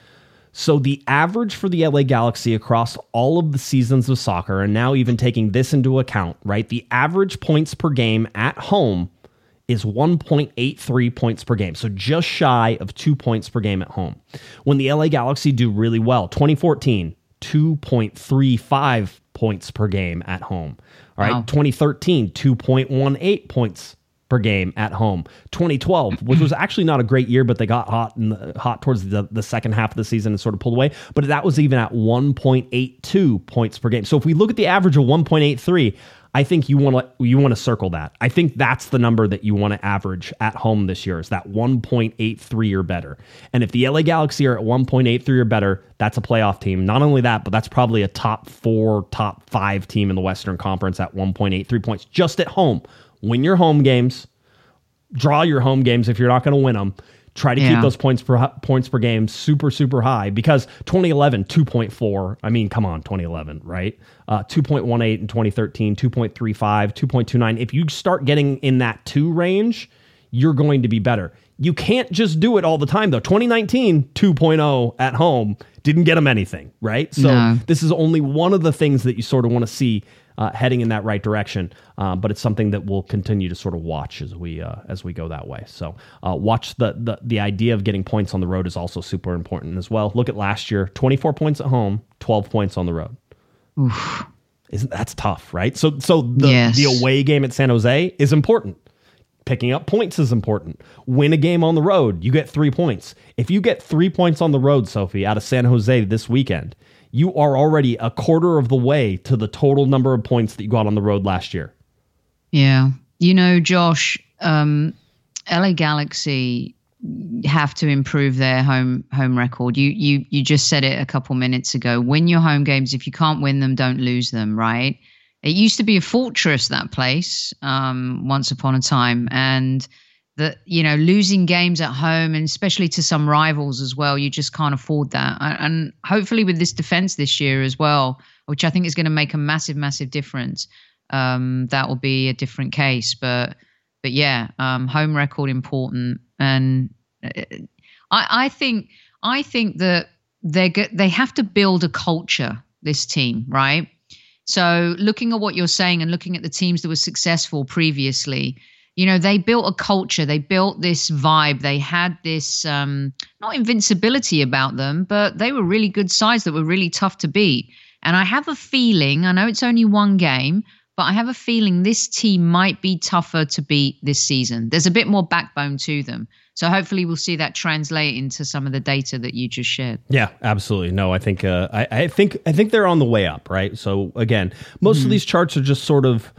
So the average for the LA Galaxy across all of the seasons of soccer, and now even taking this into account, right? The average points per game at home is 1.83 points per game. So just shy of two points per game at home. When the LA Galaxy do really well, 2014, 2.35 points per game at home. All right. Wow. 2013, 2.18 points per game at home. 2012, which was actually not a great year, but they got hot and hot towards the, the second half of the season and sort of pulled away. But that was even at 1.82 points per game. So if we look at the average of 1.83, I think you want to you want to circle that. I think that's the number that you want to average at home this year is that 1.83 or better. And if the LA Galaxy are at 1.83 or better, that's a playoff team. Not only that, but that's probably a top 4, top 5 team in the Western Conference at 1.83 points just at home. Win your home games, draw your home games if you're not going to win them. Try to keep those points per points per game super super high because 2011 2.4. I mean, come on, 2011, right? Uh, 2.18 in 2013, 2.35, 2.29. If you start getting in that two range, you're going to be better. You can't just do it all the time though. 2019 2.0 at home didn't get them anything, right? So No. this is only one of the things that you sort of want to see uh, heading in that right direction. Um, but it's something that we'll continue to sort of watch as we uh, as we go that way. So uh, watch the, the the idea of getting points on the road is also super important as well. Look at last year: twenty four points at home, twelve points on the road. Isn't that's tough, right? So so the Yes. the away game at San Jose is important. Picking up points is important. Win a game on the road, you get three points. If you get three points on the road, Sophie, out of San Jose this weekend, you are already a quarter of the way to the total number of points that you got on the road last year. Yeah. You know, Josh, um, LA Galaxy have to improve their home home record. You you you just said it a couple minutes ago. Win your home games. If you can't win them, don't lose them, right? It used to be a fortress, that place, um, once upon a time. And that, you know, losing games at home and especially to some rivals as well, you just can't afford that. And hopefully with this defense this year as well, which I think is going to make a massive, massive difference um, that will be a different case. But but yeah, um, home record important, and uh, I, I think I think that they they have to build a culture. This team, right? So looking at what you're saying and looking at the teams that were successful previously, you know, they built a culture, they built this vibe, they had this um, not invincibility about them, but they were really good sides that were really tough to beat. And I have a feeling, I know it's only one game, but I have a feeling this team might be tougher to beat this season. There's a bit more backbone to them. So hopefully we'll see that translate into some of the data that you just shared. Yeah, absolutely. No, I think uh, I, I think I think they're on the way up, right? So again, most of these charts are just sort of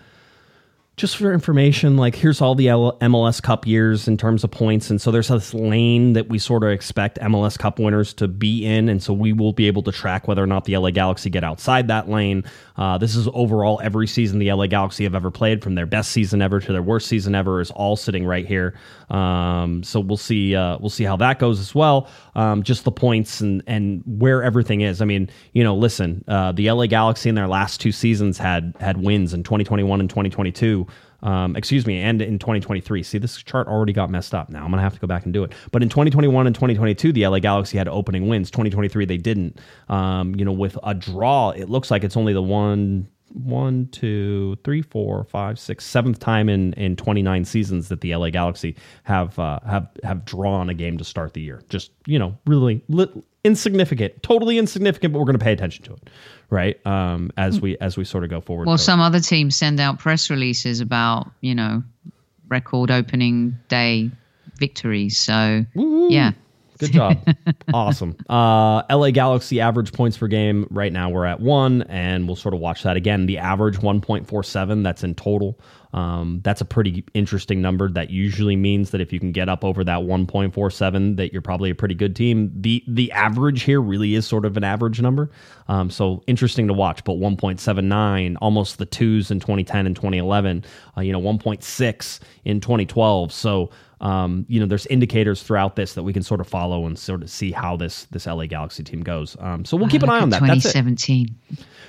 just for information, like here's all the L- MLS Cup years in terms of points, and so there's this lane that we sort of expect MLS Cup winners to be in, and so we will be able to track whether or not the LA Galaxy get outside that lane. Uh, this is overall every season the LA Galaxy have ever played, from their best season ever to their worst season ever, is all sitting right here. Um, so we'll see, uh, we'll see how that goes as well. Um, just the points and and where everything is. I mean, you know, listen, uh, the LA Galaxy in their last two seasons had had wins in 2021 and 2022 um, excuse me, and in 2023. See, this chart already got messed up now. I'm to have to go back and do it. But in 2021 and 2022, the LA Galaxy had opening wins. 2023, they didn't. Um, you know, with a draw, it looks like it's only the one, one, two, three, four, five, six, seventh time in in 29 seasons that the LA Galaxy have uh, have have drawn a game to start the year. Just you know, really li- insignificant, totally insignificant, but we're going to pay attention to it, right? Um, as we as we sort of go forward. Well, So- some other teams send out press releases about, you know, record opening day victories. So, yeah. Good job. awesome. Uh, LA Galaxy average points per game right now we're at one, and we'll sort of watch that again. The average 1.47, that's in total. Um, that's a pretty interesting number. That usually means that if you can get up over that 1.47, that you're probably a pretty good team. The the average here really is sort of an average number. Um, so interesting to watch. But 1.79, almost the twos in 2010 and 2011. Uh, you know, 1.6 in 2012. So um, you know, there's indicators throughout this that we can sort of follow and sort of see how this this LA Galaxy team goes. Um, so we'll keep an eye on that. That's 2017.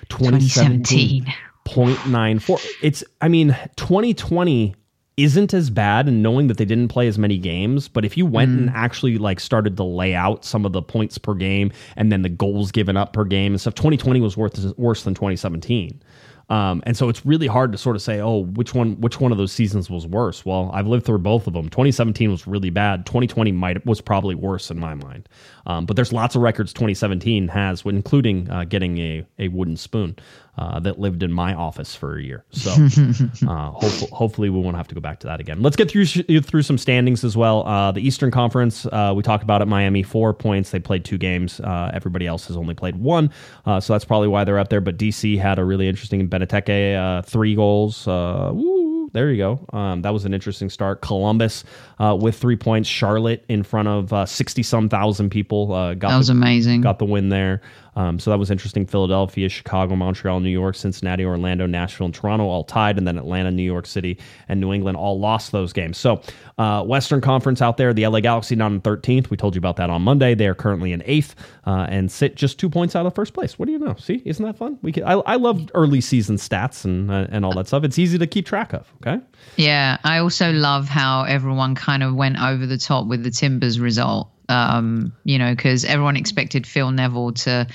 2017. 2017. 0.94. It's, I mean, 2020 isn't as bad and knowing that they didn't play as many games but if you went and actually like started to lay out some of the points per game and then the goals given up per game and stuff 2020 was worth worse than 2017 um, and so it's really hard to sort of say oh which one which one of those seasons was worse? Well i've lived through both of them. 2017 was really bad. 2020 might was probably worse in my mind. Um, but there's lots of records 2017 has including uh, getting a, a wooden spoon uh, that lived in my office for a year. So uh, hopefully, hopefully we won't have to go back to that again. Let's get through through some standings as well. Uh, the Eastern Conference, uh, we talked about it. Miami four points. They played two games. Uh, everybody else has only played one. Uh, so that's probably why they're up there. But DC had a really interesting Benteke uh, three goals. Uh, woo, there you go. Um, that was an interesting start. Columbus uh, with three points. Charlotte in front of sixty some thousand people. Uh, got That was the- amazing. got the win there. Um, so that was interesting. Philadelphia, Chicago, Montreal, New York, Cincinnati, Orlando, Nashville, and Toronto all tied, and then Atlanta, New York City, and New England all lost those games. So uh, Western Conference out there, the LA Galaxy not in 13th. We told you about that on Monday. They are currently in eighth uh, and sit just two points out of first place. What do you know? See, isn't that fun? We can, I, I love early season stats and uh, and all that stuff. It's easy to keep track of. Okay. Yeah, I also love how everyone kind of went over the top with the Timbers result. Um, you know, because everyone expected Phil Neville to.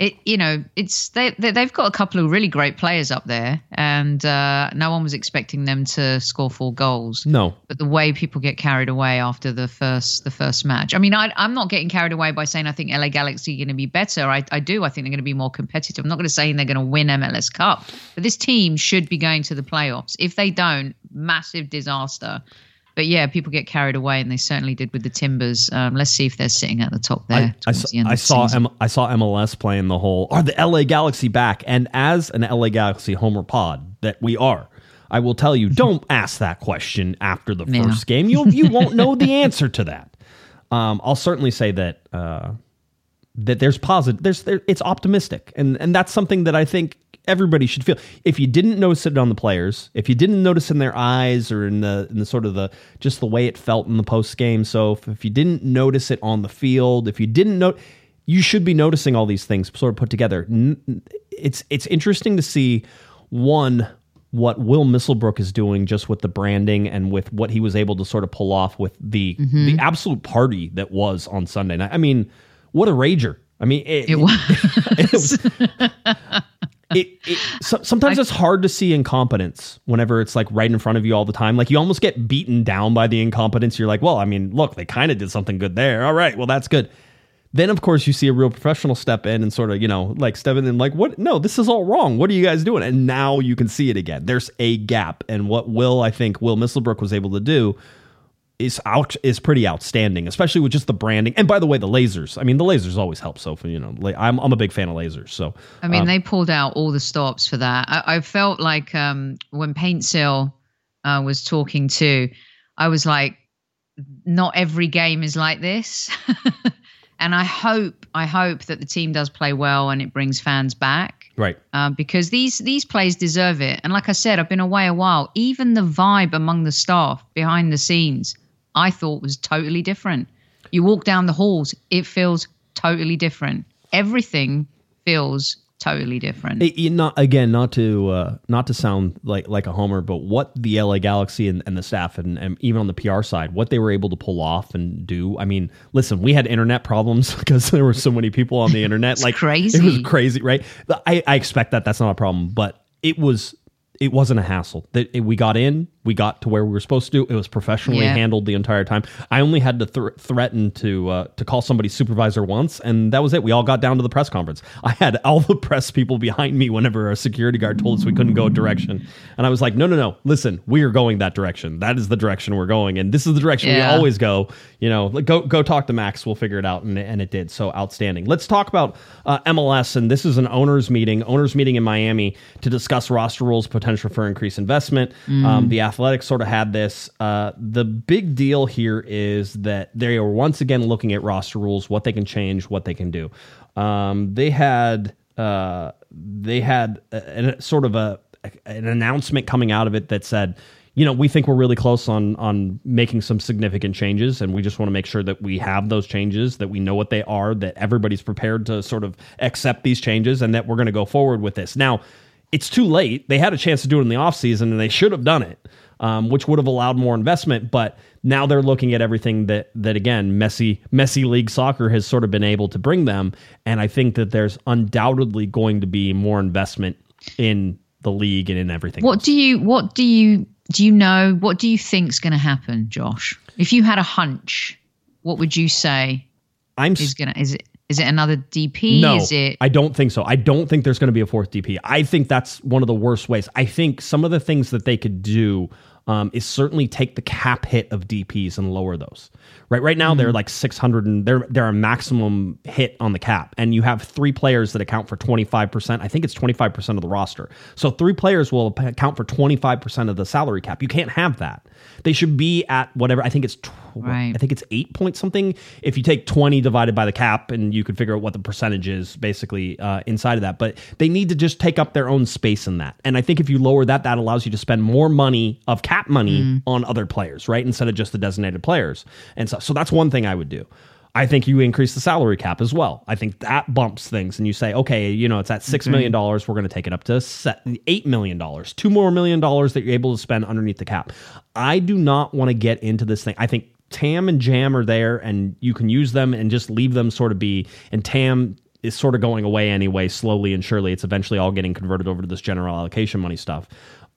It, you know, it's they, they they've got a couple of really great players up there, and uh, no one was expecting them to score four goals. No. but the way people get carried away after the first the first match. I mean, I, I'm not getting carried away by saying I think LA Galaxy are going to be better. I, I do. I think they're going to be more competitive. I'm not going to say they're going to win MLS Cup, but this team should be going to the playoffs. If they don't, massive disaster. But yeah, people get carried away, and they certainly did with the Timbers. Um, let's see if they're sitting at the top there. I, I saw, the I saw. M- I saw MLS playing the whole are the LA Galaxy back and as an LA Galaxy homer pod that we are I will tell you don't ask that question after the first game you you won't know the answer to that um, I'll certainly say that uh, that there's positive there's there, it's optimistic and and that's something that I think everybody should feel if you didn't notice it on the players if you didn't notice in their eyes or in the in the sort of the just the way it felt in the post game so if, if you didn't notice it on the field if you didn't know you should be noticing all these things sort of put together it's it's interesting to see one what Will Misselbrook is doing just with the branding and with what he was able to sort of pull off with the mm-hmm. the absolute party that was on Sunday night. I mean, what a rager. I mean, it, It was. it was- it, it, so, sometimes it's hard to see incompetence whenever it's like right in front of you all the time. Like you almost get beaten down by the incompetence. You're like, well, I mean, look, they kind of did something good there. All right, well, that's good. Then of course you see a real professional step in and sort of you know like step in and like what? No, this is all wrong. What are you guys doing? And now you can see it again. There's a gap, and what Will I think Will Misselbrook was able to do is out is pretty outstanding, especially with just the branding. And by the way, the lasers. I mean, the lasers always help. So for, you know, I'm I'm a big fan of lasers. So I mean, they pulled out all the stops for that. I, I felt like um, when Paintsil uh, was talking too, I was like, not every game is like this. and I hope, I hope that the team does play well and it brings fans back. right. Uh, because these these plays deserve it. And like I said, I've been away a while. Even the vibe among the staff behind the scenes, I thought was totally different. You walk down the halls, it feels totally different. Everything feels totally different. It- it not again, not to uh, not to sound like like a homer, but what the LA Galaxy and, and the staff and, and even on the PR side, what they were able to pull off and do. I mean, listen, we had internet problems because there were so many people on the internet. like crazy, It was crazy. crazy, right? I, I expect that that's not a problem, but it was it wasn't a hassle. That we got in, we got to where we were supposed to. It was professionally Yeah. handled the entire time. I only had to thr threaten to uh, to call somebody's supervisor once, and that was it. We all got down to the press conference. I had all the press people behind me whenever a security guard told us we couldn't go a direction, and I was like, "No, no, no! Listen, we are going that direction. That is the direction we're going, and this is the direction we always go. You know, like, go go talk to Max. We'll figure it out." And, and it did. So outstanding. Let's talk about uh, MLS, and this is an owners meeting, owners meeting in Miami to discuss roster rules, potential for increased investment. Um, the Athletics sort of had this. Uh, the big deal here is that they are once again looking at roster rules, what they can change, what they can do. Um, they had uh, they had a, a- sort of a an announcement coming out of it that said you know, we think we're really close on on making some significant changes, and we just want to make sure that we have those changes, that we know what they are, that everybody's prepared to sort of accept these changes, and that we're going to go forward with this. Now, it's too late. They had a chance to do it in the offseason, and they should have done it, um, which would have allowed more investment. But now they're looking at everything that that again, messy messy league soccer has sort of been able to bring them, and I think that there's undoubtedly going to be more investment in the league and in everything. What else. do you what do you do you know what do you think's going to happen, Josh? If you had a hunch, what would you say I'm is going to is it is it another DP? No, Is it I don't think so. I don't think there's going to be a fourth DP. I think that's one of the worst ways. I think some of the things that they could do um, is certainly take the cap hit of DPs and lower those. Right, right now Mm-hmm. they're like 600 and they're they're a maximum hit on the cap, and you have three players that account for 25 percent. I think it's 25 percent of the roster. So three players will account for 25 percent of the salary cap. You can't have that. They should be at whatever. I think it's. Tw- Right. I think it's eight point something. If you take 20 divided by the cap, and you could figure out what the percentage is basically uh, inside of that. But they need to just take up their own space in that. And I think if you lower that, that allows you to spend more money of cap money on other players, right? Instead of just the designated players. And so, so that's one thing I would do. I think you increase the salary cap as well. I think that bumps things, and you say, okay, you know, it's at six million dollars. We're going to take it up to eight million dollars, two more million dollars that you're able to spend underneath the cap. I do not want to get into this thing. I think TAM and GAM are there, and you can use them and just leave them sort of be. And TAM is sort of going away anyway, slowly and surely. It's eventually all getting converted over to this general allocation money stuff.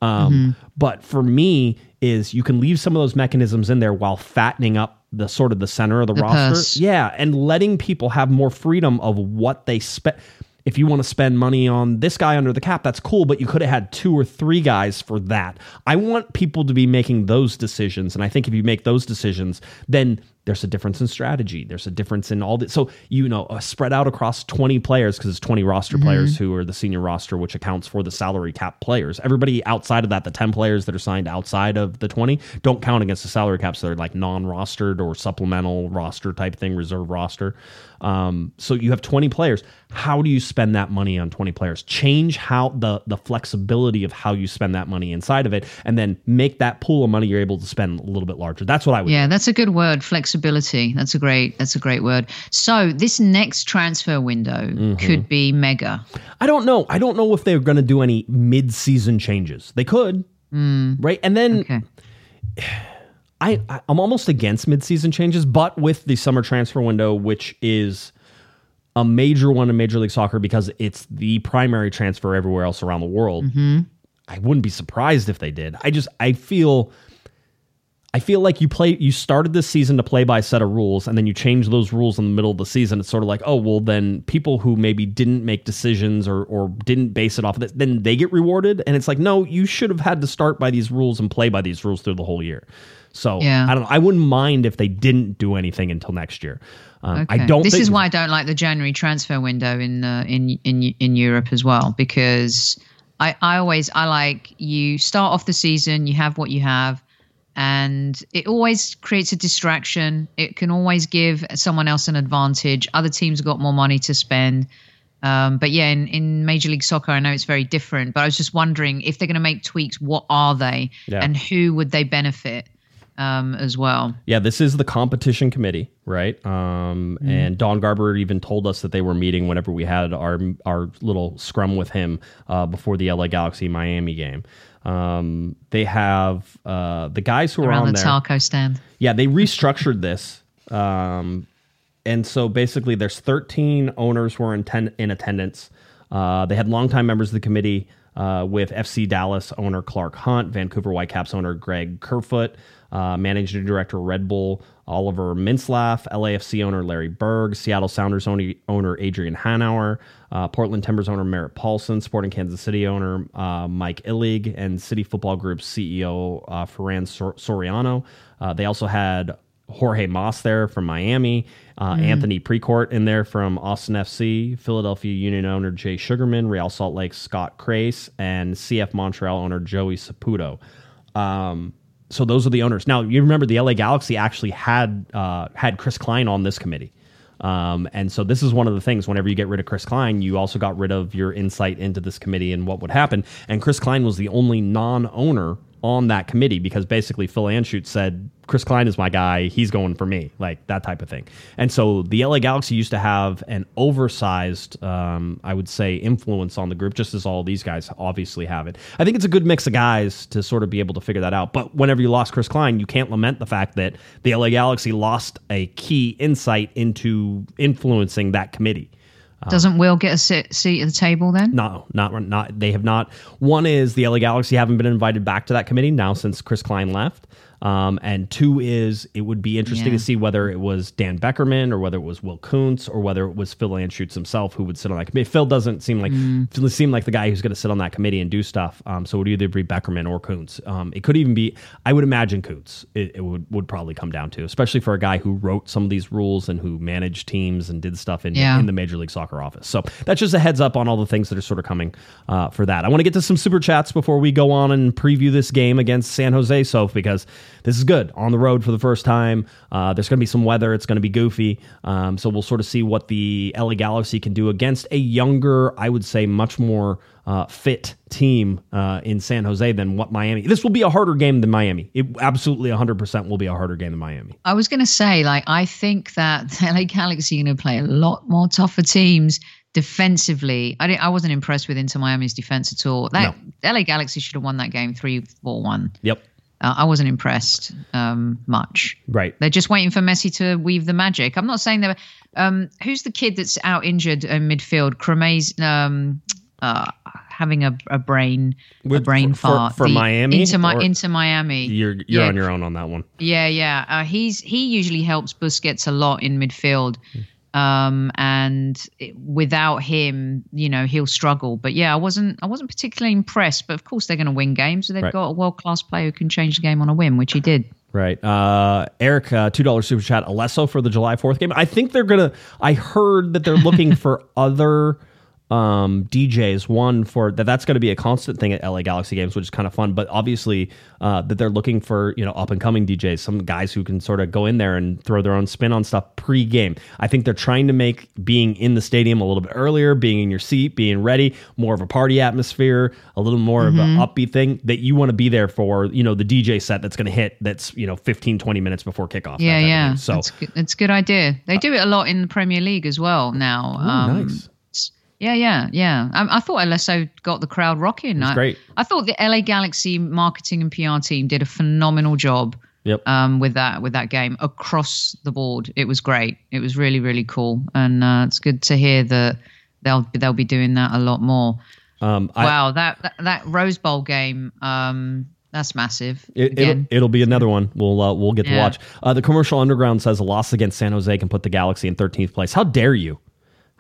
Um, But for me, is you can leave some of those mechanisms in there while fattening up the sort of the center of the, The roster. purse. Yeah, and letting people have more freedom of what they spend. If you want to spend money on this guy under the cap, that's cool, but you could have had two or three guys for that. I want people to be making those decisions. And I think if you make those decisions, then there's a difference in strategy. There's a difference in all this. So, you know, uh, spread out across 20 players because it's 20 roster players who are the senior roster, which accounts for the salary cap players. Everybody outside of that, the 10 players that are signed outside of the 20, don't count against the salary caps So they're like non rostered or supplemental roster type thing, reserve roster. Um, so you have 20 players. How do you spend that money on 20 players? Change how the the flexibility of how you spend that money inside of it, and then make that pool of money you're able to spend a little bit larger. That's what I would. Yeah, that's a good word, flexibility. That's a great. That's a great word. So this next transfer window Mm-hmm. could be mega. I don't know. I don't know if they're going to do any mid-season changes. They could, right? And then Okay. I I'm almost against mid-season changes, but with the summer transfer window, which is a major one in Major League Soccer because it's the primary transfer everywhere else around the world. Mm-hmm. I wouldn't be surprised if they did. I just I feel I feel like you play you started this season to play by a set of rules and then you change those rules in the middle of the season. It's sort of like, oh well then people who maybe didn't make decisions or or didn't base it off of this, then they get rewarded. And it's like, no, you should have had to start by these rules and play by these rules through the whole year. So Yeah. I don't know. I wouldn't mind if they didn't do anything until next year. Um, I don't This is why I don't like the January transfer window in uh, in in in Europe as well because I I always I like you start off the season you have what you have and it always creates a distraction. It can always give someone else an advantage. Other teams have got more money to spend. Um, but yeah, in, in Major League Soccer, I know it's very different. But I was just wondering if they're going to make tweaks, what are they, Yeah. and who would they benefit um, as well? Yeah, this is the competition committee, right? Um, Mm-hmm. And Don Garber even told us that they were meeting whenever we had our our little scrum with him uh, before the LA Galaxy Miami game. Um, they have uh, the guys who are on the there. taco stand. Yeah, they restructured this. Um, and so basically, there's 13 owners who are in, ten- in attendance. Uh, they had longtime members of the committee uh, with FC Dallas owner Clark Hunt, Vancouver Whitecaps owner Greg Kerfoot, uh, managing director Red Bull Oliver Mintzlaff, LAFC owner Larry Berg, Seattle Sounders owner, owner Adrian Hanauer, uh, Portland Timbers owner Merritt Paulson, Sporting Kansas City owner uh, Mike Illig, and City Football Group CEO uh, Ferran Sor- Soriano. Uh, they also had Jorge Mas there from Miami, uh, Anthony Precourt in there from Austin FC, Philadelphia Union owner Jay Sugarman, Real Salt Lake Scott Crace, and CF Montreal owner Joey Saputo. Um, so those are the owners. Now you remember the LA Galaxy actually had uh, had Chris Klein on this committee. Um, and so this is one of the things. Whenever you get rid of Chris Klein, you also got rid of your insight into this committee and what would happen. And Chris Klein was the only non-owner on that committee because basically Phil Anschutz said Chris Klein is my guy. He's going for me, like that type of thing. And so the LA Galaxy used to have an oversized, um, I would say, influence on the group, just as all these guys obviously have it. I think it's a good mix of guys to sort of be able to figure that out. But whenever you lost Chris Klein, you can't lament the fact that the LA Galaxy lost a key insight into influencing that committee. Um, Doesn't Will get a sit, seat at the table then? No, not not. They have not. One is the LA Galaxy haven't been invited back to that committee now since Chris Klein left. Um, and two is it would be interesting Yeah. to see whether it was Dan Beckerman or whether it was Will Kuntz or whether it was Phil Anschutz himself who would sit on that committee. Phil doesn't seem like Phil seem like the guy who's going to sit on that committee and do stuff. Um, so it would either be Beckerman or Kuntz. Um, it could even be. I would imagine Kuntz. It, it would would probably come down to, especially for a guy who wrote some of these rules and who managed teams and did stuff in Yeah. in the Major League Soccer office. So that's just a heads up on all the things that are sort of coming uh, for that. I want to get to some super chats before we go on and preview this game against San Jose So because this is good on the road for the first time. Uh, there's going to be some weather. It's going to be goofy. Um, so we'll sort of see what the LA Galaxy can do against a younger, I would say, much more uh, fit team uh, in San Jose than what Miami. This will be a harder game than Miami. It absolutely 100% will be a harder game than Miami. I was going to say, like, I think that the LA Galaxy are going to play a lot more tougher teams defensively. I, didn't, I wasn't impressed with Inter Miami's defense at all. That LA Galaxy should have won that game 3 4 1. Yep. Uh, I wasn't impressed um, much. Right. They're just waiting for Messi to weave the magic. I'm not saying they. Um, who's the kid that's out injured in midfield? Creme's um, uh, having a, a brain a brain for- for- fart for The- Miami, into, Mi- into Miami. You're you're Yeah. on your own on that one. Yeah, yeah. Uh, he's he usually helps Busquets a lot in midfield, um, and it, without him, you know, he'll struggle. But yeah, I wasn't I wasn't particularly impressed. But of course, they're going to win games. So they've Right. got a world class player who can change the game on a whim, which he did. Right. Uh, Eric, uh, $2 super chat, Alesso for the July 4th game. I think they're going to, I heard that they're looking for other um, DJs. One for that that's going to be a constant thing at LA Galaxy games, which is kind of fun. But obviously, uh, that they're looking for you know up and coming DJs, some guys who can sort of go in there and throw their own spin on stuff pre-game. I think they're trying to make being in the stadium a little bit earlier, being in your seat, being ready, more of a party atmosphere, a little more of an upbeat thing that you want to be there for. You know, the DJ set that's going to hit. That's you know 15, 20 minutes before kickoff. Yeah, yeah. So it's, good- a good idea. They do it a lot in the Premier League as well now. Um, nice. Yeah, yeah, yeah. I, I thought Alesso got the crowd rocking. I, great. I thought the LA Galaxy marketing and PR team did a phenomenal job Yep. um, with that with that game across the board. It was great. It was really really cool, and uh, it's good to hear that they'll they'll be doing that a lot more. Um, I, wow, that, that that Rose Bowl game, um, that's massive. It, it'll, it'll be another one. We'll uh, we'll get to watch. Uh, the commercial underground says a loss against San Jose can put the Galaxy in 13th place. How dare you?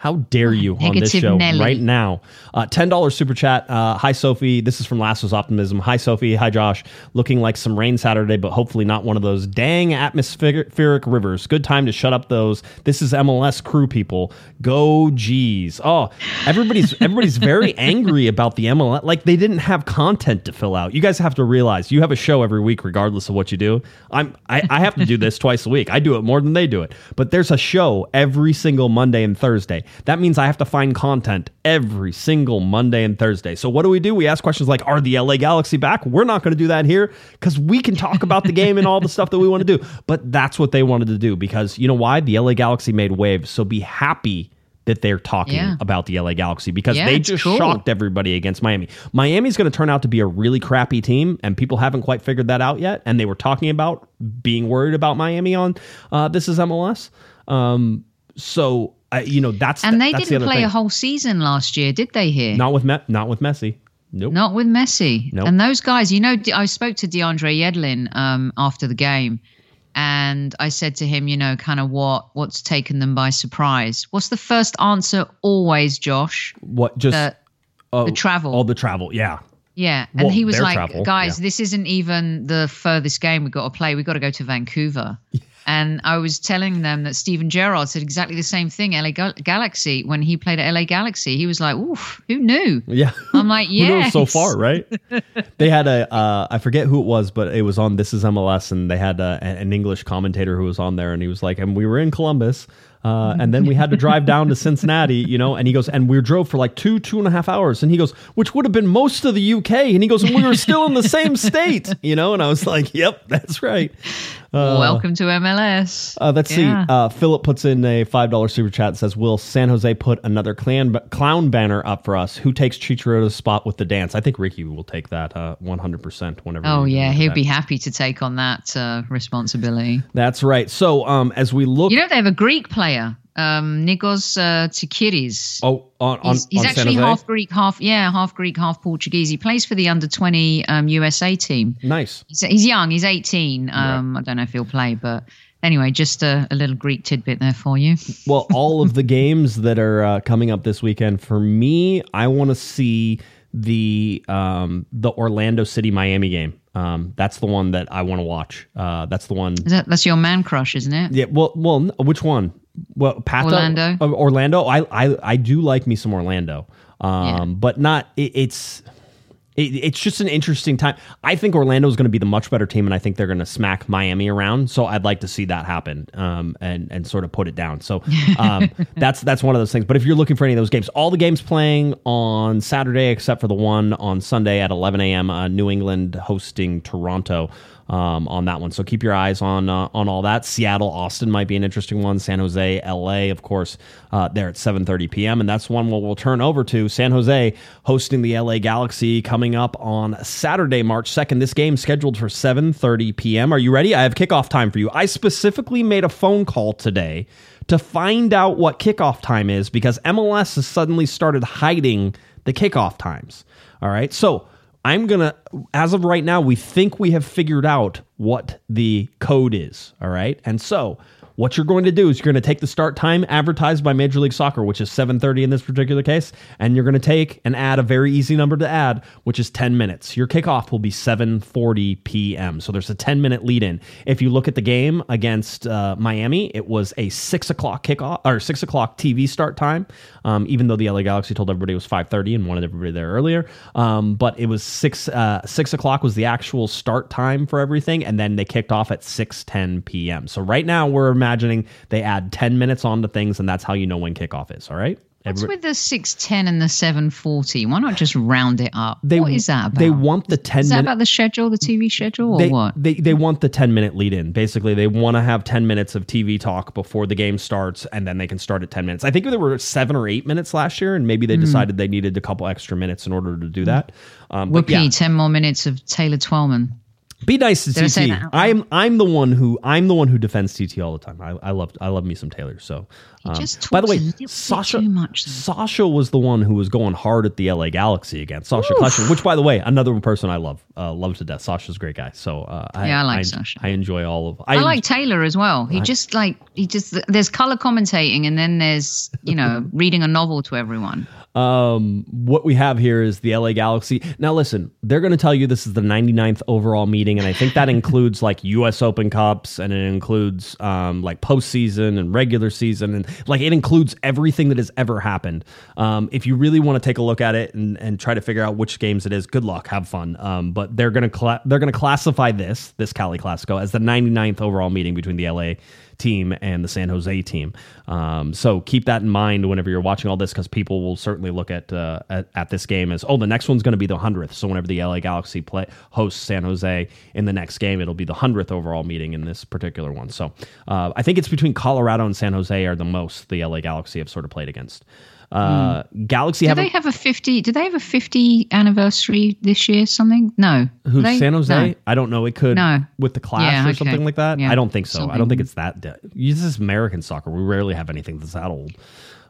How dare you on this show Nelly. right now? Uh, Ten dollars super chat. Uh, hi Sophie, this is from Lasso's Optimism. Hi Sophie. Hi Josh. Looking like some rain Saturday, but hopefully not one of those dang atmospheric rivers. Good time to shut up those. This is MLS crew people. Go G's. Oh, everybody's everybody's very angry about the MLS. Like they didn't have content to fill out. You guys have to realize you have a show every week, regardless of what you do. I'm I, I have to do this twice a week. I do it more than they do it. But there's a show every single Monday and Thursday. That means I have to find content every single Monday and Thursday. So what do we do? We ask questions like, "Are the LA Galaxy back?" We're not going to do that here because we can talk about the game and all the stuff that we want to do. But that's what they wanted to do because you know why? The LA Galaxy made waves. So be happy that they're talking Yeah. about the LA Galaxy because Yeah, they just cool. shocked everybody against Miami. Miami's going to turn out to be a really crappy team, and people haven't quite figured that out yet. And they were talking about being worried about Miami on uh, this is MLS. Um, so uh, you know that's and they that's didn't other play thing. a whole season last year, did they? Here, not with Me- not with Messi. Nope. Not with Messi. Nope. And those guys, you know, I spoke to DeAndre Yedlin um, after the game, and I said to him, you know, kind of what what's taken them by surprise. What's the first answer always, Josh? What just The oh, the travel. All the travel. Yeah. yeah, and well, he was like, travel, guys, yeah. this isn't even the furthest game we've got to play. We've got to go to Vancouver. And I was telling them that Steven Gerrard said exactly the same thing. LA Gal- Galaxy when he played at LA Galaxy, he was like, "Oof, who knew?" Yeah. I'm like, knows so far, right? they had a, uh, I forget who it was, but it was on This Is MLS, and they had uh, an English commentator who was on there, and he was like, and we were in Columbus, uh, and then we had to drive down to Cincinnati, you know, and he goes, and we drove for like two, two and a half hours, and he goes, which would have been most of the UK, and he goes, and we were still in the same state, you know, and I was like, yep, that's right. Welcome to MLS. Uh, let's Yeah. see. Uh, Philip puts in a five dollar super chat. and Says, "Will San Jose put another clan clown banner up for us? Who takes Chicharo's spot with the dance? I think Ricky will take that uh, one hundred percent. Whenever. Oh yeah, he'd that. be happy to take on that uh, responsibility. That's right. So, um, as we look, You know they have a Greek player, um, Nikos uh, Tsikaris. oh, on on, he's he's on actually half Greek, half yeah, half Greek, half Portuguese. He plays for the under twenty um, USA team. nice. He's, he's young. He's eighteen. Um, I don't know if he'll play, but anyway, just a, a little Greek tidbit there for you. Well, all of the games that are uh, coming up this weekend for me, I want to see the um, the Orlando City Miami game. Um, that's the one that I want to watch. Uh, that's the one Is that, that's your man crush, isn't it? Yeah, well, well, which one? Well, Pata, Orlando. uh, Orlando. I, I, I do like me some Orlando, um, Yeah. but not. It, it's, it, it's just an interesting time. I think Orlando is going to be the much better team, and I think they're going to smack Miami around. So I'd like to see that happen, um, and and sort of put it down. So um, that's that's one of those things. But if you're looking for any of those games, all the games playing on Saturday except for the one on Sunday at 11 a.m. Uh, New England hosting Toronto um, on that one. So keep your eyes on uh, on all that. Seattle, Austin might be an interesting one. San Jose, LA, of course, uh, there at 7:30 p.m. And that's one we'll, we'll turn over to San Jose hosting the LA Galaxy coming up on Saturday, March 2nd. This game scheduled for 7:30 p.m. Are you ready? I have kickoff time for you. I specifically made a phone call today to find out what kickoff time is because MLS has suddenly started hiding the kickoff times. All right, so. I'm gonna, as of right now, we think we have figured out what the code is. All right. And so What you're going to do is you're going to take the start time advertised by Major League Soccer, which is 7:30 in this particular case, and you're going to take and add a very easy number to add, which is 10 minutes. Your kickoff will be 7:40 p.m. So there's a 10 minute lead in. If you look at the game against uh, Miami, it was a six o'clock kickoff or six o'clock TV start time. Um, even though the LA Galaxy told everybody it was 5:30 and wanted everybody there earlier, um, but it was six uh, six o'clock was the actual start time for everything, and then they kicked off at 6:10 p.m. So right now we're imagining they add 10 minutes onto things, and that's how you know when kickoff is. All right. What's with the 610 and the 740? Why not just round it up? They- what is that about? they want the 10 Is that minute- about the schedule, the TV schedule, or they, what? They they want the 10 minute lead in. Basically, they want to have 10 minutes of TV talk before the game starts and then they can start at 10 minutes. I think there were 7 or 8 minutes last year and maybe they Hmm. decided they needed a couple extra minutes in order to do that. Um Whoopee, yeah, 10 more minutes of Taylor Twellman. Be nice to Did TT. loud? I'm I'm the one who I'm the one who defends TT all the time. I, I love I love me some Taylor. So um, by the way, a little bit Sasha much. Sasha was the one who was going hard at the LA Galaxy against Sasha which by the way, another person I love, uh, love to death. Sasha's a great guy. So uh, Yeah, I like Sasha. I enjoy all of. I like Taylor as well. He just like he just there's color commentating and then there's you know reading a novel to everyone. Um, what we have here is the LA Galaxy. Now, listen, they're going to tell you this is the 99th overall meeting, and I think that includes like U.S. Open Cups and it includes um, like postseason and regular season, and like it includes everything that has ever happened. Um, if you really want to take a look at it and, and try to figure out which games it is, good luck, have fun. Um, but they're going to cla- they're going to classify this this Cali Classico as the 99th overall meeting between the LA team and the San Jose team. Um, so keep that in mind whenever you're watching all this, because people will certainly look at, uh, at at this game as oh, the next one's going to be the hundredth. So whenever the LA Galaxy play hosts San Jose in the next game, it'll be the hundredth overall meeting in this particular one. So uh, I think it's between Colorado and San Jose are the most the LA Galaxy have sort of played against. Uh, Galaxy Do have they have a 50? Do they have a 50 anniversary this year? Something? No. Who's They- San Jose? no. I don't know. It could No. with the clash Yeah, or okay. something like that. Yeah, I don't think so. I don't think it's that. De- this is American soccer. We rarely have anything that's that old.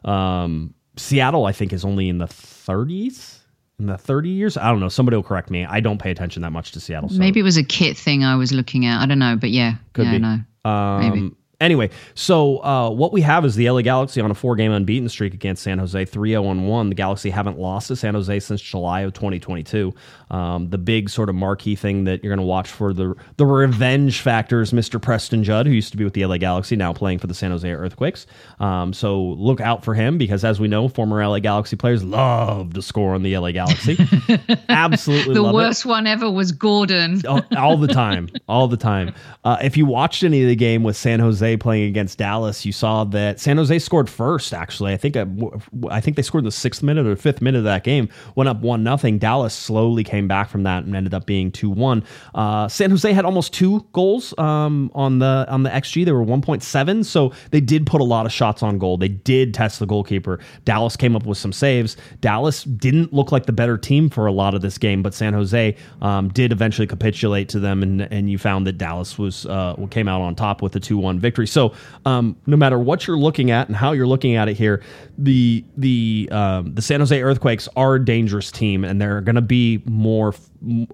Um, Seattle, I think, is only in the 30s. In the 30 years, I don't know. Somebody will correct me. I don't pay attention that much to Seattle. So Maybe it was a kit thing I was looking at. I don't know, but yeah, could yeah, be. no. Maybe. Anyway, so uh, what we have is the LA Galaxy on a four game unbeaten streak against San Jose, 3 0 1. The Galaxy haven't lost to San Jose since July of 2022. Um, the big sort of marquee thing that you're going to watch for the, the revenge factor is Mr. Preston Judd, who used to be with the LA Galaxy, now playing for the San Jose Earthquakes. Um, so look out for him because, as we know, former LA Galaxy players love to score on the LA Galaxy. Absolutely The love it worst one ever was Gordon. all, all the time, all the time. Uh, if you watched any of the game with San Jose playing against Dallas, you saw that San Jose scored first. Actually, I think uh, I think they scored in the sixth minute or fifth minute of that game. Went up one nothing. Dallas slowly came back from that and ended up being two one. Uh, San Jose had almost two goals um, on the on the xG. They were one point seven, so they did put a lot of shots on goal. They did test the goalkeeper. Dallas came up with some saves. Dallas didn't look like the better team for a lot of this game, but San Jose um, did eventually capitulate to them, and and you found that Dallas was uh, came out on top with a two one victory. So um, no matter what you're looking at and how you're looking at it here, the the um, the San Jose Earthquakes are a dangerous team, and they're going to be more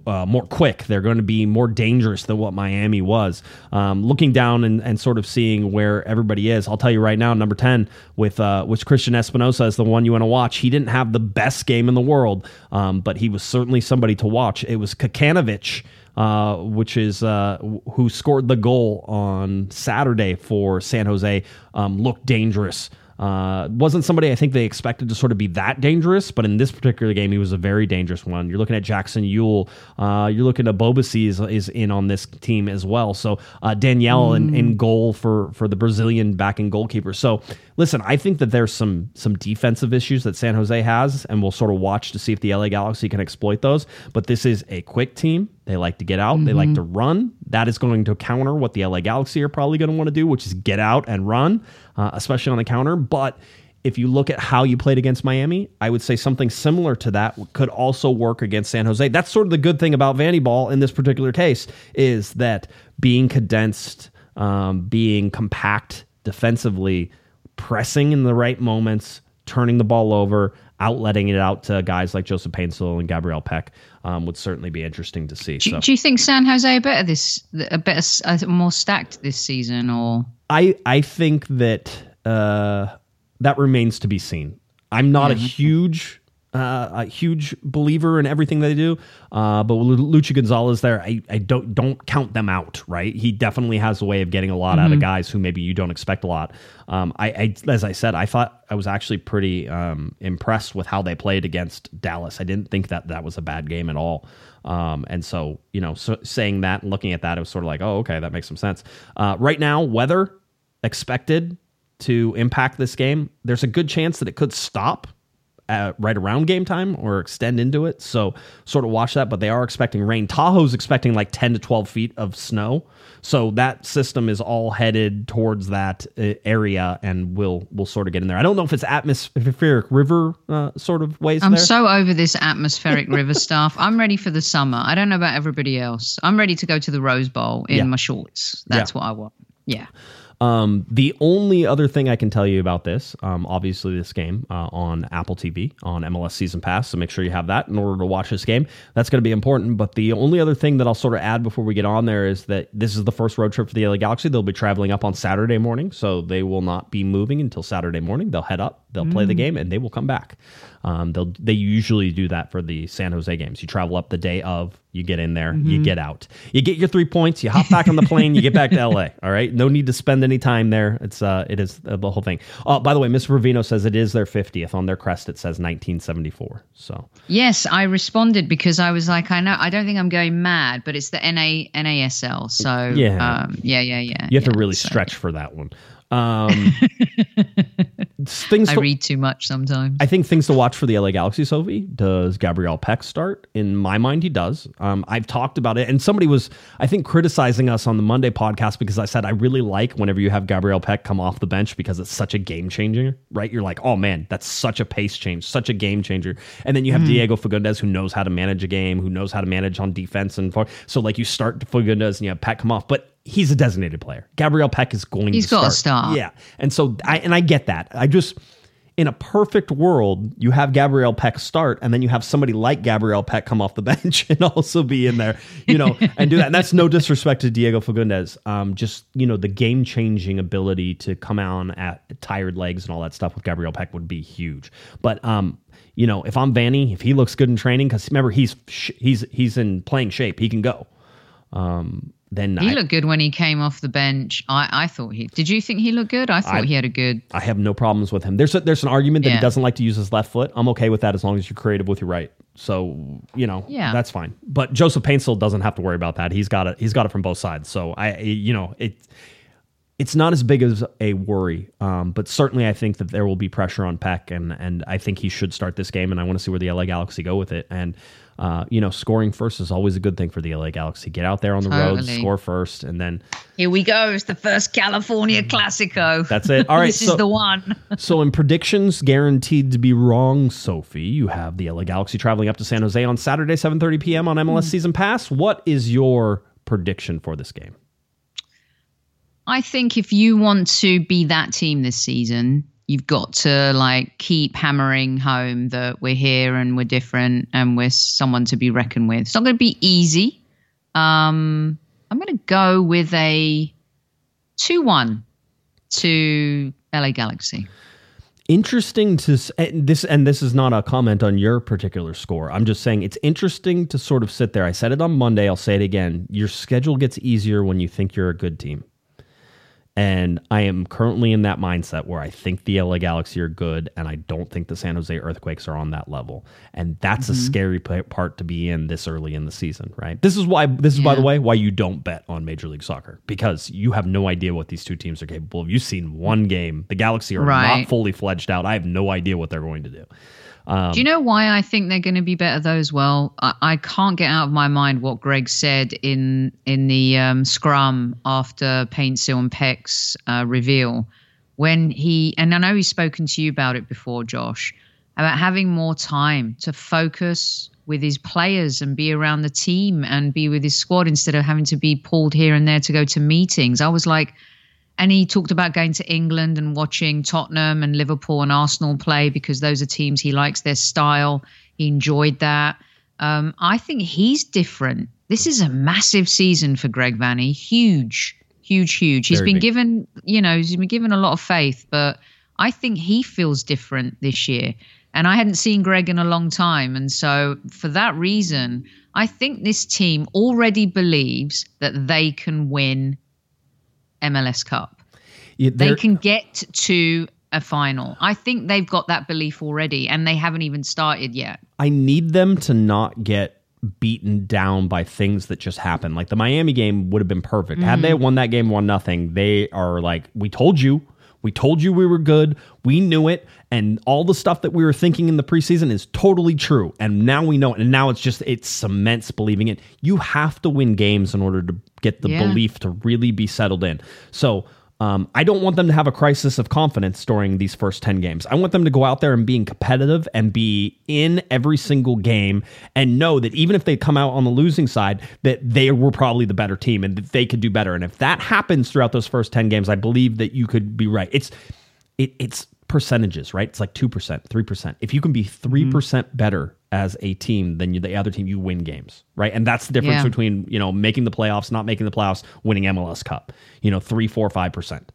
uh, more quick. They're going to be more dangerous than what Miami was. Um, looking down and, and sort of seeing where everybody is, I'll tell you right now, number ten with uh, Cristian Espinoza is the one you want to watch. He didn't have the best game in the world, um, but he was certainly somebody to watch. It was Kakanovic. Uh, which is uh, who scored the goal on Saturday for San Jose, um, looked dangerous. Uh, wasn't somebody I think they expected to sort of be that dangerous, but in this particular game, he was a very dangerous one. You're looking at Jackson Yueill. Uh, you're looking at Ebobisse is, is in on this team as well. So uh, Daniel in, in goal for for the Brazilian backing goalkeeper. So listen, I think that there's some some defensive issues that San Jose has, and we'll sort of watch to see if the LA Galaxy can exploit those. But this is a quick team. They like to get out. They like to run. That is going to counter what the LA Galaxy are probably going to want to do, which is get out and run, uh, especially on the counter. But if you look at how you played against Miami, I would say something similar to that could also work against San Jose. That's sort of the good thing about Vanney Ball in this particular case is that being condensed, um, being compact defensively, pressing in the right moments, turning the ball over, outletting it out to guys like Joseph Paintsil and Gabriel Pec um, would certainly be interesting to see. Do, so do you think San Jose are better this, a better, uh, more stacked this season, or I I think that uh, that remains to be seen. I'm not a huge uh, a huge believer in everything they do, uh, but with Luchi Gonzalez there, I, I don't don't count them out. Right, he definitely has a way of getting a lot out of guys who maybe you don't expect a lot. Um, I, I as I said, I thought I was actually pretty um, impressed with how they played against Dallas. I didn't think that that was a bad game at all. Um, and so, you know, so saying that and looking at that, it was sort of like, oh, okay, that makes some sense. Uh, right now, weather expected to impact this game. There's a good chance that it could stop uh, right around game time or extend into it. So sort of watch that. But they are expecting rain. Tahoe's expecting like 10 to 12 feet of snow. So that system is all headed towards that uh, area, and we'll, we'll sort of get in there. I don't know if it's atmospheric river uh, sort of ways. I'm there. so over this atmospheric river stuff. I'm ready for the summer. I don't know about everybody else. I'm ready to go to the Rose Bowl in Yeah. my shorts. That's Yeah. what I want. Yeah. Um, the only other thing I can tell you about this, um, obviously, this game uh, on Apple TV on MLS Season Pass. So make sure you have that in order to watch this game. That's going to be important. But the only other thing that I'll sort of add before we get on there is that this is the first road trip for the LA Galaxy. They'll be traveling up on Saturday morning, so they will not be moving until Saturday morning. They'll head up, they'll play the game, and they will come back. Um, they'll they usually do that for the San Jose games. You travel up the day of, you get in there, you get out, you get your three points, you hop back on the plane, you get back to LA. All right, no need to spend any time there. It's uh, it is uh, the whole thing. Oh, by the way, Miss Ravino says it is their 50th on their crest. It says 1974. So Yes, I responded because I was like, I know, I don't think I'm going mad, but it's the NA NASL. So Yeah. um, yeah, yeah, yeah. you have yeah, to really so stretch for that one. Um, things I to- read too much sometimes. I think things to watch for the LA Galaxy, Sophie. Does Gabriel Pec start? In my mind, he does. Um, I've talked about it, and somebody was, I think, criticizing us on the Monday podcast because I said I really like whenever you have Gabriel Pec come off the bench because it's such a game changer, right? You're like, oh man, that's such a pace change, such a game changer. And then you have Diego Fagundes who knows how to manage a game, who knows how to manage on defense and so like you start Fagundes and you have Pec come off, but. He's a designated player. Gabriel Pec is going He's to gotta start. start. Yeah. And so I and I get that. I just in a perfect world, you have Gabriel Pec start, and then you have somebody like Gabriel Pec come off the bench and also be in there, you know, and do that. And that's no disrespect to Diego Fagundes. Um, just you know, the game changing ability to come on at tired legs and all that stuff with Gabriel Pec would be huge. But um, you know, if I'm Vanney, if he looks good in training, because remember he's sh- he's he's in playing shape, he can go. Um, then he I, looked good when he came off the bench. I, I thought he. Did you think he looked good? I thought I- he had a good. I have no problems with him. There's a, there's an argument that he doesn't like to use his left foot. I'm okay with that as long as you're creative with your right. So you know, Yeah. that's fine. But Joseph Paintsil doesn't have to worry about that. He's got it. He's got it from both sides. So I, you know, it it's not as big as a worry. Um, but certainly, I think that there will be pressure on Pec, and and I think he should start this game. And I want to see where the LA Galaxy go with it. And uh, you know, scoring first is always a good thing for the LA Galaxy. Get out there on the road, score first, and then Here we go. It's the first California Classico. that's it. All right, this so- is the one. So, in predictions guaranteed to be wrong, Sophie, you have the LA Galaxy traveling up to San Jose on Saturday, 7:30 p.m. on MLS Season Pass. What is your prediction for this game? I think if you want to be that team this season, you've got to like keep hammering home that we're here and we're different and we're someone to be reckoned with. It's not going to be easy. Um, I'm going to go with a two-one to LA Galaxy. Interesting to and this, and this is not a comment on your particular score. I'm just saying it's interesting to sort of sit there. I said it on Monday. I'll say it again. Your schedule gets easier when you think you're a good team. And I am currently in that mindset where I think the LA Galaxy are good, and I don't think the San Jose Earthquakes are on that level. And that's a mm-hmm. scary part to be in this early in the season, right? This is why. This is by the way why you don't bet on Major League Soccer because you have no idea what these two teams are capable of. You've seen one game. The Galaxy are not fully fledged out. I have no idea what they're going to do. Do you know why I think they're going to be better though as well? I, I can't get out of my mind what Greg said in in the um, scrum after Paint Paintsil and Pec's uh, reveal when he and I know he's spoken to you about it before, Josh, about having more time to focus with his players and be around the team and be with his squad instead of having to be pulled here and there to go to meetings. I was like, and he talked about going to England and watching Tottenham and Liverpool and Arsenal play because those are teams he likes their style. He enjoyed that. Um, I think he's different. This is a massive season for Greg Vanney. Huge, huge, huge. He's Very been big. given, you know, he's been given a lot of faith, but I think he feels different this year. And I hadn't seen Greg in a long time. And so, for that reason, I think this team already believes that they can win MLS Cup. Yeah, They can get to a final. I think they've got that belief already, and they haven't even started yet. I need them to not get beaten down by things that just happen. Like the Miami game would have been perfect. Had mm-hmm. they won that game one nothing, they are like, we told you. We told you we were good. We knew it. And all the stuff that we were thinking in the preseason is totally true. And now we know it. And now it's just, it cements believing it. You have to win games in order to get the Yeah. belief to really be settled in. So, um, I don't want them to have a crisis of confidence during these first 10 games. I want them to go out there and being competitive and be in every single game and know that even if they come out on the losing side, that they were probably the better team and that they could do better. And if that happens throughout those first 10 games, I believe that you could be right. It's it, it's percentages, right? It's like 2%, 3%. If you can be 3% better as a team than you, the other team, you win games, right? And that's the difference Yeah. between, you know, making the playoffs, not making the playoffs, winning MLS Cup, you know, three, four, five percent.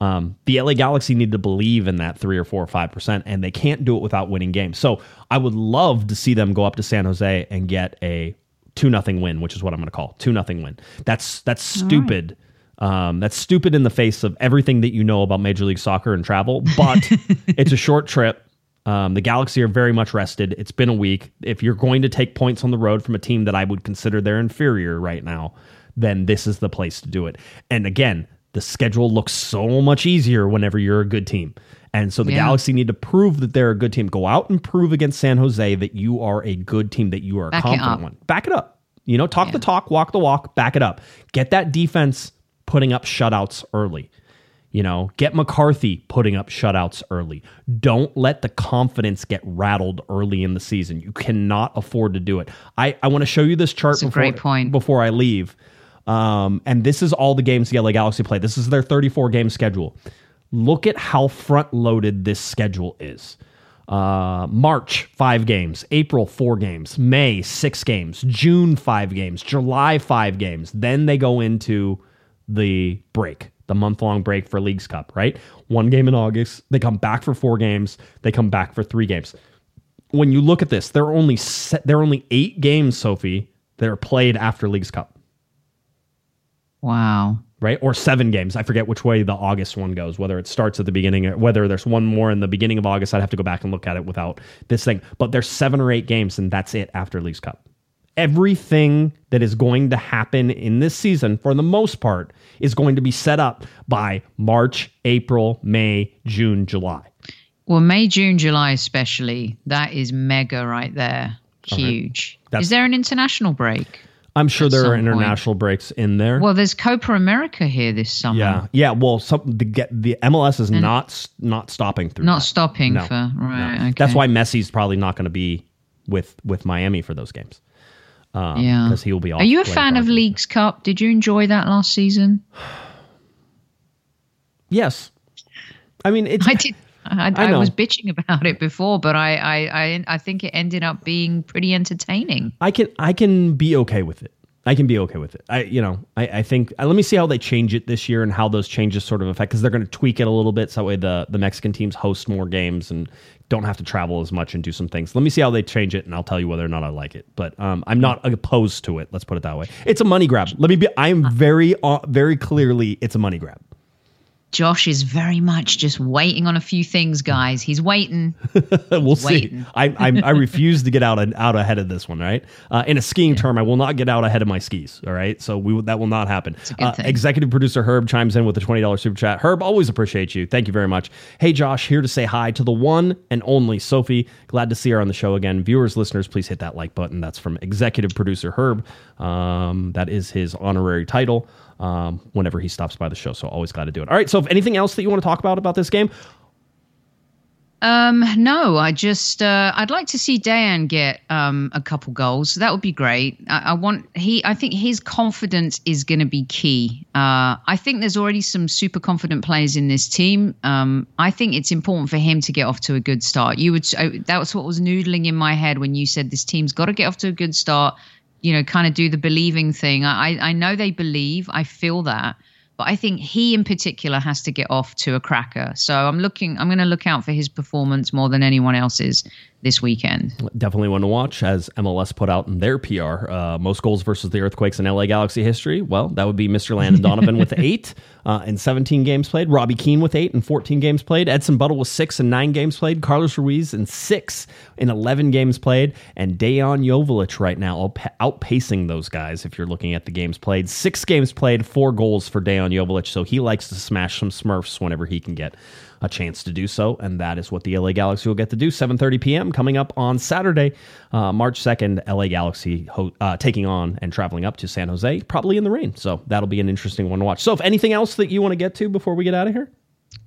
Um, the LA Galaxy need to believe in that three or four or five percent, and they can't do it without winning games. So I would love to see them go up to San Jose and get a two nothing win, which is what I'm going to call two nothing win. That's that's stupid. Um, that's stupid in the face of everything that you know about Major League Soccer and travel, but it's a short trip. Um, the Galaxy are very much rested. It's been a week. If you're going to take points on the road from a team that I would consider they're inferior right now, then this is the place to do it. And again, the schedule looks so much easier whenever you're a good team. And so the Yeah. Galaxy need to prove that they're a good team. Go out and prove against San Jose that you are a good team, that you are a Back it confident one. Back it up. You know, talk the talk, walk the walk, back it up. Get that defense putting up shutouts early. You know, get McCarthy putting up shutouts early. Don't let the confidence get rattled early in the season. You cannot afford to do it. I, I want to show you this chart That's before, great point. before I leave. Um, and this is all the games the LA Galaxy play. This is their 34 game schedule. Look at how front loaded this schedule is. Uh, March, five games. April, four games. May, six games. June, five games. July, five games. Then they go into the break, the month long break for Leagues Cup, right? One game in August. They come back for four games. They come back for three games. When you look at this, there are only se- there are only eight games, Sophie, that are played after Leagues Cup Wow. right? Or seven games. I forget which way the August one goes, whether it starts at the beginning or whether there's one more in the beginning of August. I'd have to go back and look at it without this thing. But there's seven or eight games, and that's it after Leagues Cup. Everything that is going to happen in this season, for the most part, is going to be set up by March, April, May, June, July. Well, May, June, July, especially, that is mega right there. Huge. That's- is there an international break? I'm sure there are some point. international breaks in there. Well, there's Copa America here this summer. yeah, yeah. Well, some the get the MLS is not not stopping through. Not that. stopping No, for right. No. Okay. That's why Messi's probably not going to be with with Miami for those games. Um, Yeah. because he will be. Are you a fan of. Leagues Cup? Did you enjoy that last season? Yes, I mean it's. I did. I, I, know. was bitching about it before, but I, I, I, I think it ended up being pretty entertaining. I can I can be okay with it. I can be okay with it. I you know I, I think uh, let me see how they change it this year and how those changes sort of affect because they're going to tweak it a little bit so that way the the Mexican teams host more games and don't have to travel as much and do some things. Let me see how they change it and I'll tell you whether or not I like it. But um, I'm not opposed to it. Let's put it that way. It's a money grab. Let me be. I am very uh, very clearly it's a money grab. Josh is very much just waiting on a few things, guys. He's waiting. we'll see. I, I I refuse to get out and out ahead of this one. Right. Uh, in a skiing term, I will not get out ahead of my skis. All right. So we that will not happen. Uh, executive producer Herb chimes in with a twenty dollars super chat. Herb, always appreciate you. Thank you very much. Hey Josh, here to say hi to the one and only Sophie. Glad to see her on the show again. Viewers, listeners, please hit that like button. That's from executive producer Herb. Um, that is his honorary title. Um, whenever he stops by the show, so always glad to do it. All right. So, if anything else that you want to talk about about this game, Um, no, I just uh, I'd like to see Dejan get um, a couple goals. That would be great. I, I want he. I think his confidence is going to be key. Uh, I think there's already some super confident players in this team. Um, I think it's important for him to get off to a good start. You would I, that was what was noodling in my head when you said this team's got to get off to a good start. You know, kind of do the believing thing. I I know they believe. I feel that but I think he in particular has to get off to a cracker. So I'm looking, I'm going to look out for his performance more than anyone else's this weekend. Definitely one to watch, as MLS put out in their PR. Uh, most goals versus the Earthquakes in LA Galaxy history. Well, that would be Mr. Landon Donovan with eight uh, in 17 games played. Robbie Keane with eight in 14 games played. Edson Buddle with six in nine games played. Carlos Ruiz in six in 11 games played. And Dejan Joveljic right now outpacing those guys if you're looking at the games played. Six games played, four goals for Dejan Joveljic. So he likes to smash some Smurfs whenever he can get a chance to do so, and that is what the LA Galaxy will get to do. 7:30 p.m. coming up on Saturday, uh, March 2nd. LA Galaxy ho- uh, taking on and traveling up to San Jose, probably in the rain. So that'll be an interesting one to watch. So, if anything else that you want to get to before we get out of here.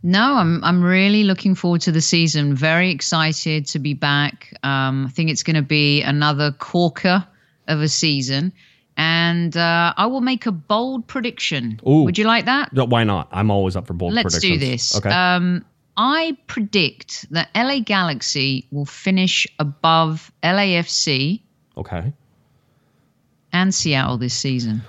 No, I'm I'm really looking forward to the season. Very excited to be back. Um, I think it's going to be another corker of a season and uh, I will make a bold prediction. Ooh. Would you like that? Why not? I'm always up for bold Let's predictions. do this. Okay. Um, I predict that LA Galaxy will finish above LAFC okay. and Seattle this season.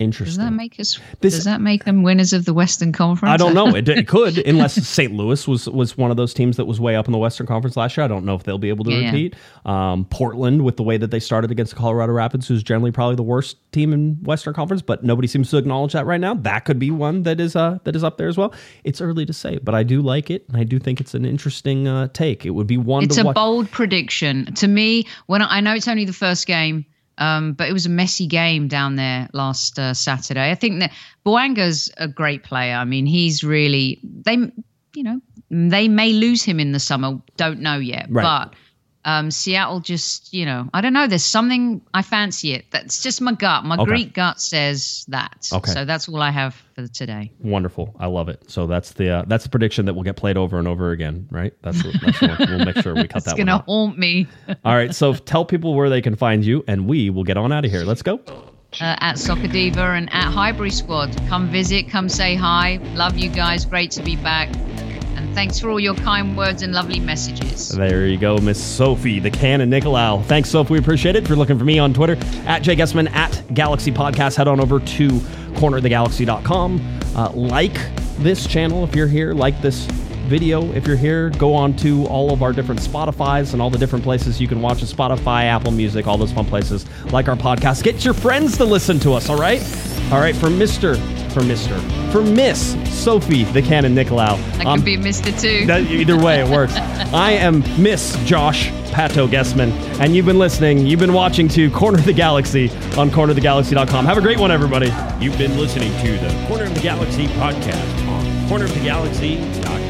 Does that make us? This- does that make them winners of the Western Conference? I don't know. It, it could, unless St. Louis was was one of those teams that was way up in the Western Conference last year. I don't know if they'll be able to Yeah, yeah. repeat. Um, Portland, with the way that they started against the Colorado Rapids, who's generally probably the worst team in Western Conference, but nobody seems to acknowledge that right now. That could be one that is uh, that is up there as well. It's early to say, but I do like it, and I do think it's an interesting uh, take. It would be one. It's a watch. bold prediction to me. When I, I know it's only the first game, um, but it was a messy game down there last uh, Saturday. I think that Bouanga's a great player. I mean, he's really they, you know, they may lose him in the summer. Don't know yet, Right. but. Um, Seattle just, you know, I don't know. There's something I fancy it. That's just my gut. My Okay. Greek gut says that. Okay. So that's all I have for today. Wonderful. I love it. So that's the uh, that's the prediction that will get played over and over again, right? That's, what, that's what we'll make sure we cut that one gonna haunt me. All right. So tell people where they can find you, and we will get on out of here. Let's go. uh, at Soccer Diva and at Highbury Squad. Come visit, come say hi. Love you guys. Great to be back. And thanks for all your kind words and lovely messages. There you go, Miss Sophie, the Cannon Nicolaou. Thanks, Sophie. We appreciate it. If you're looking for me on Twitter, at Jay Guesman, at Galaxy Podcast, head on over to cornerofthegalaxy.com. Uh, like this channel if you're here. Like this video if you're here. Go on to all of our different Spotify's and all the different places you can watch us Spotify, Apple Music, all those fun places. Like our podcast. Get your friends to listen to us, all right? All right, for Mr. For Mr. For Miss Sophie, the Canon Nicolaou. I I'm could um, be Mr. too. that, either way, it works. I am Miss Josh Pato Guesman, and you've been listening, you've been watching to Corner of the Galaxy on cornerofthegalaxy.com. Have a great one, everybody. You've been listening to the Corner of the Galaxy podcast on cornerofthegalaxy.com.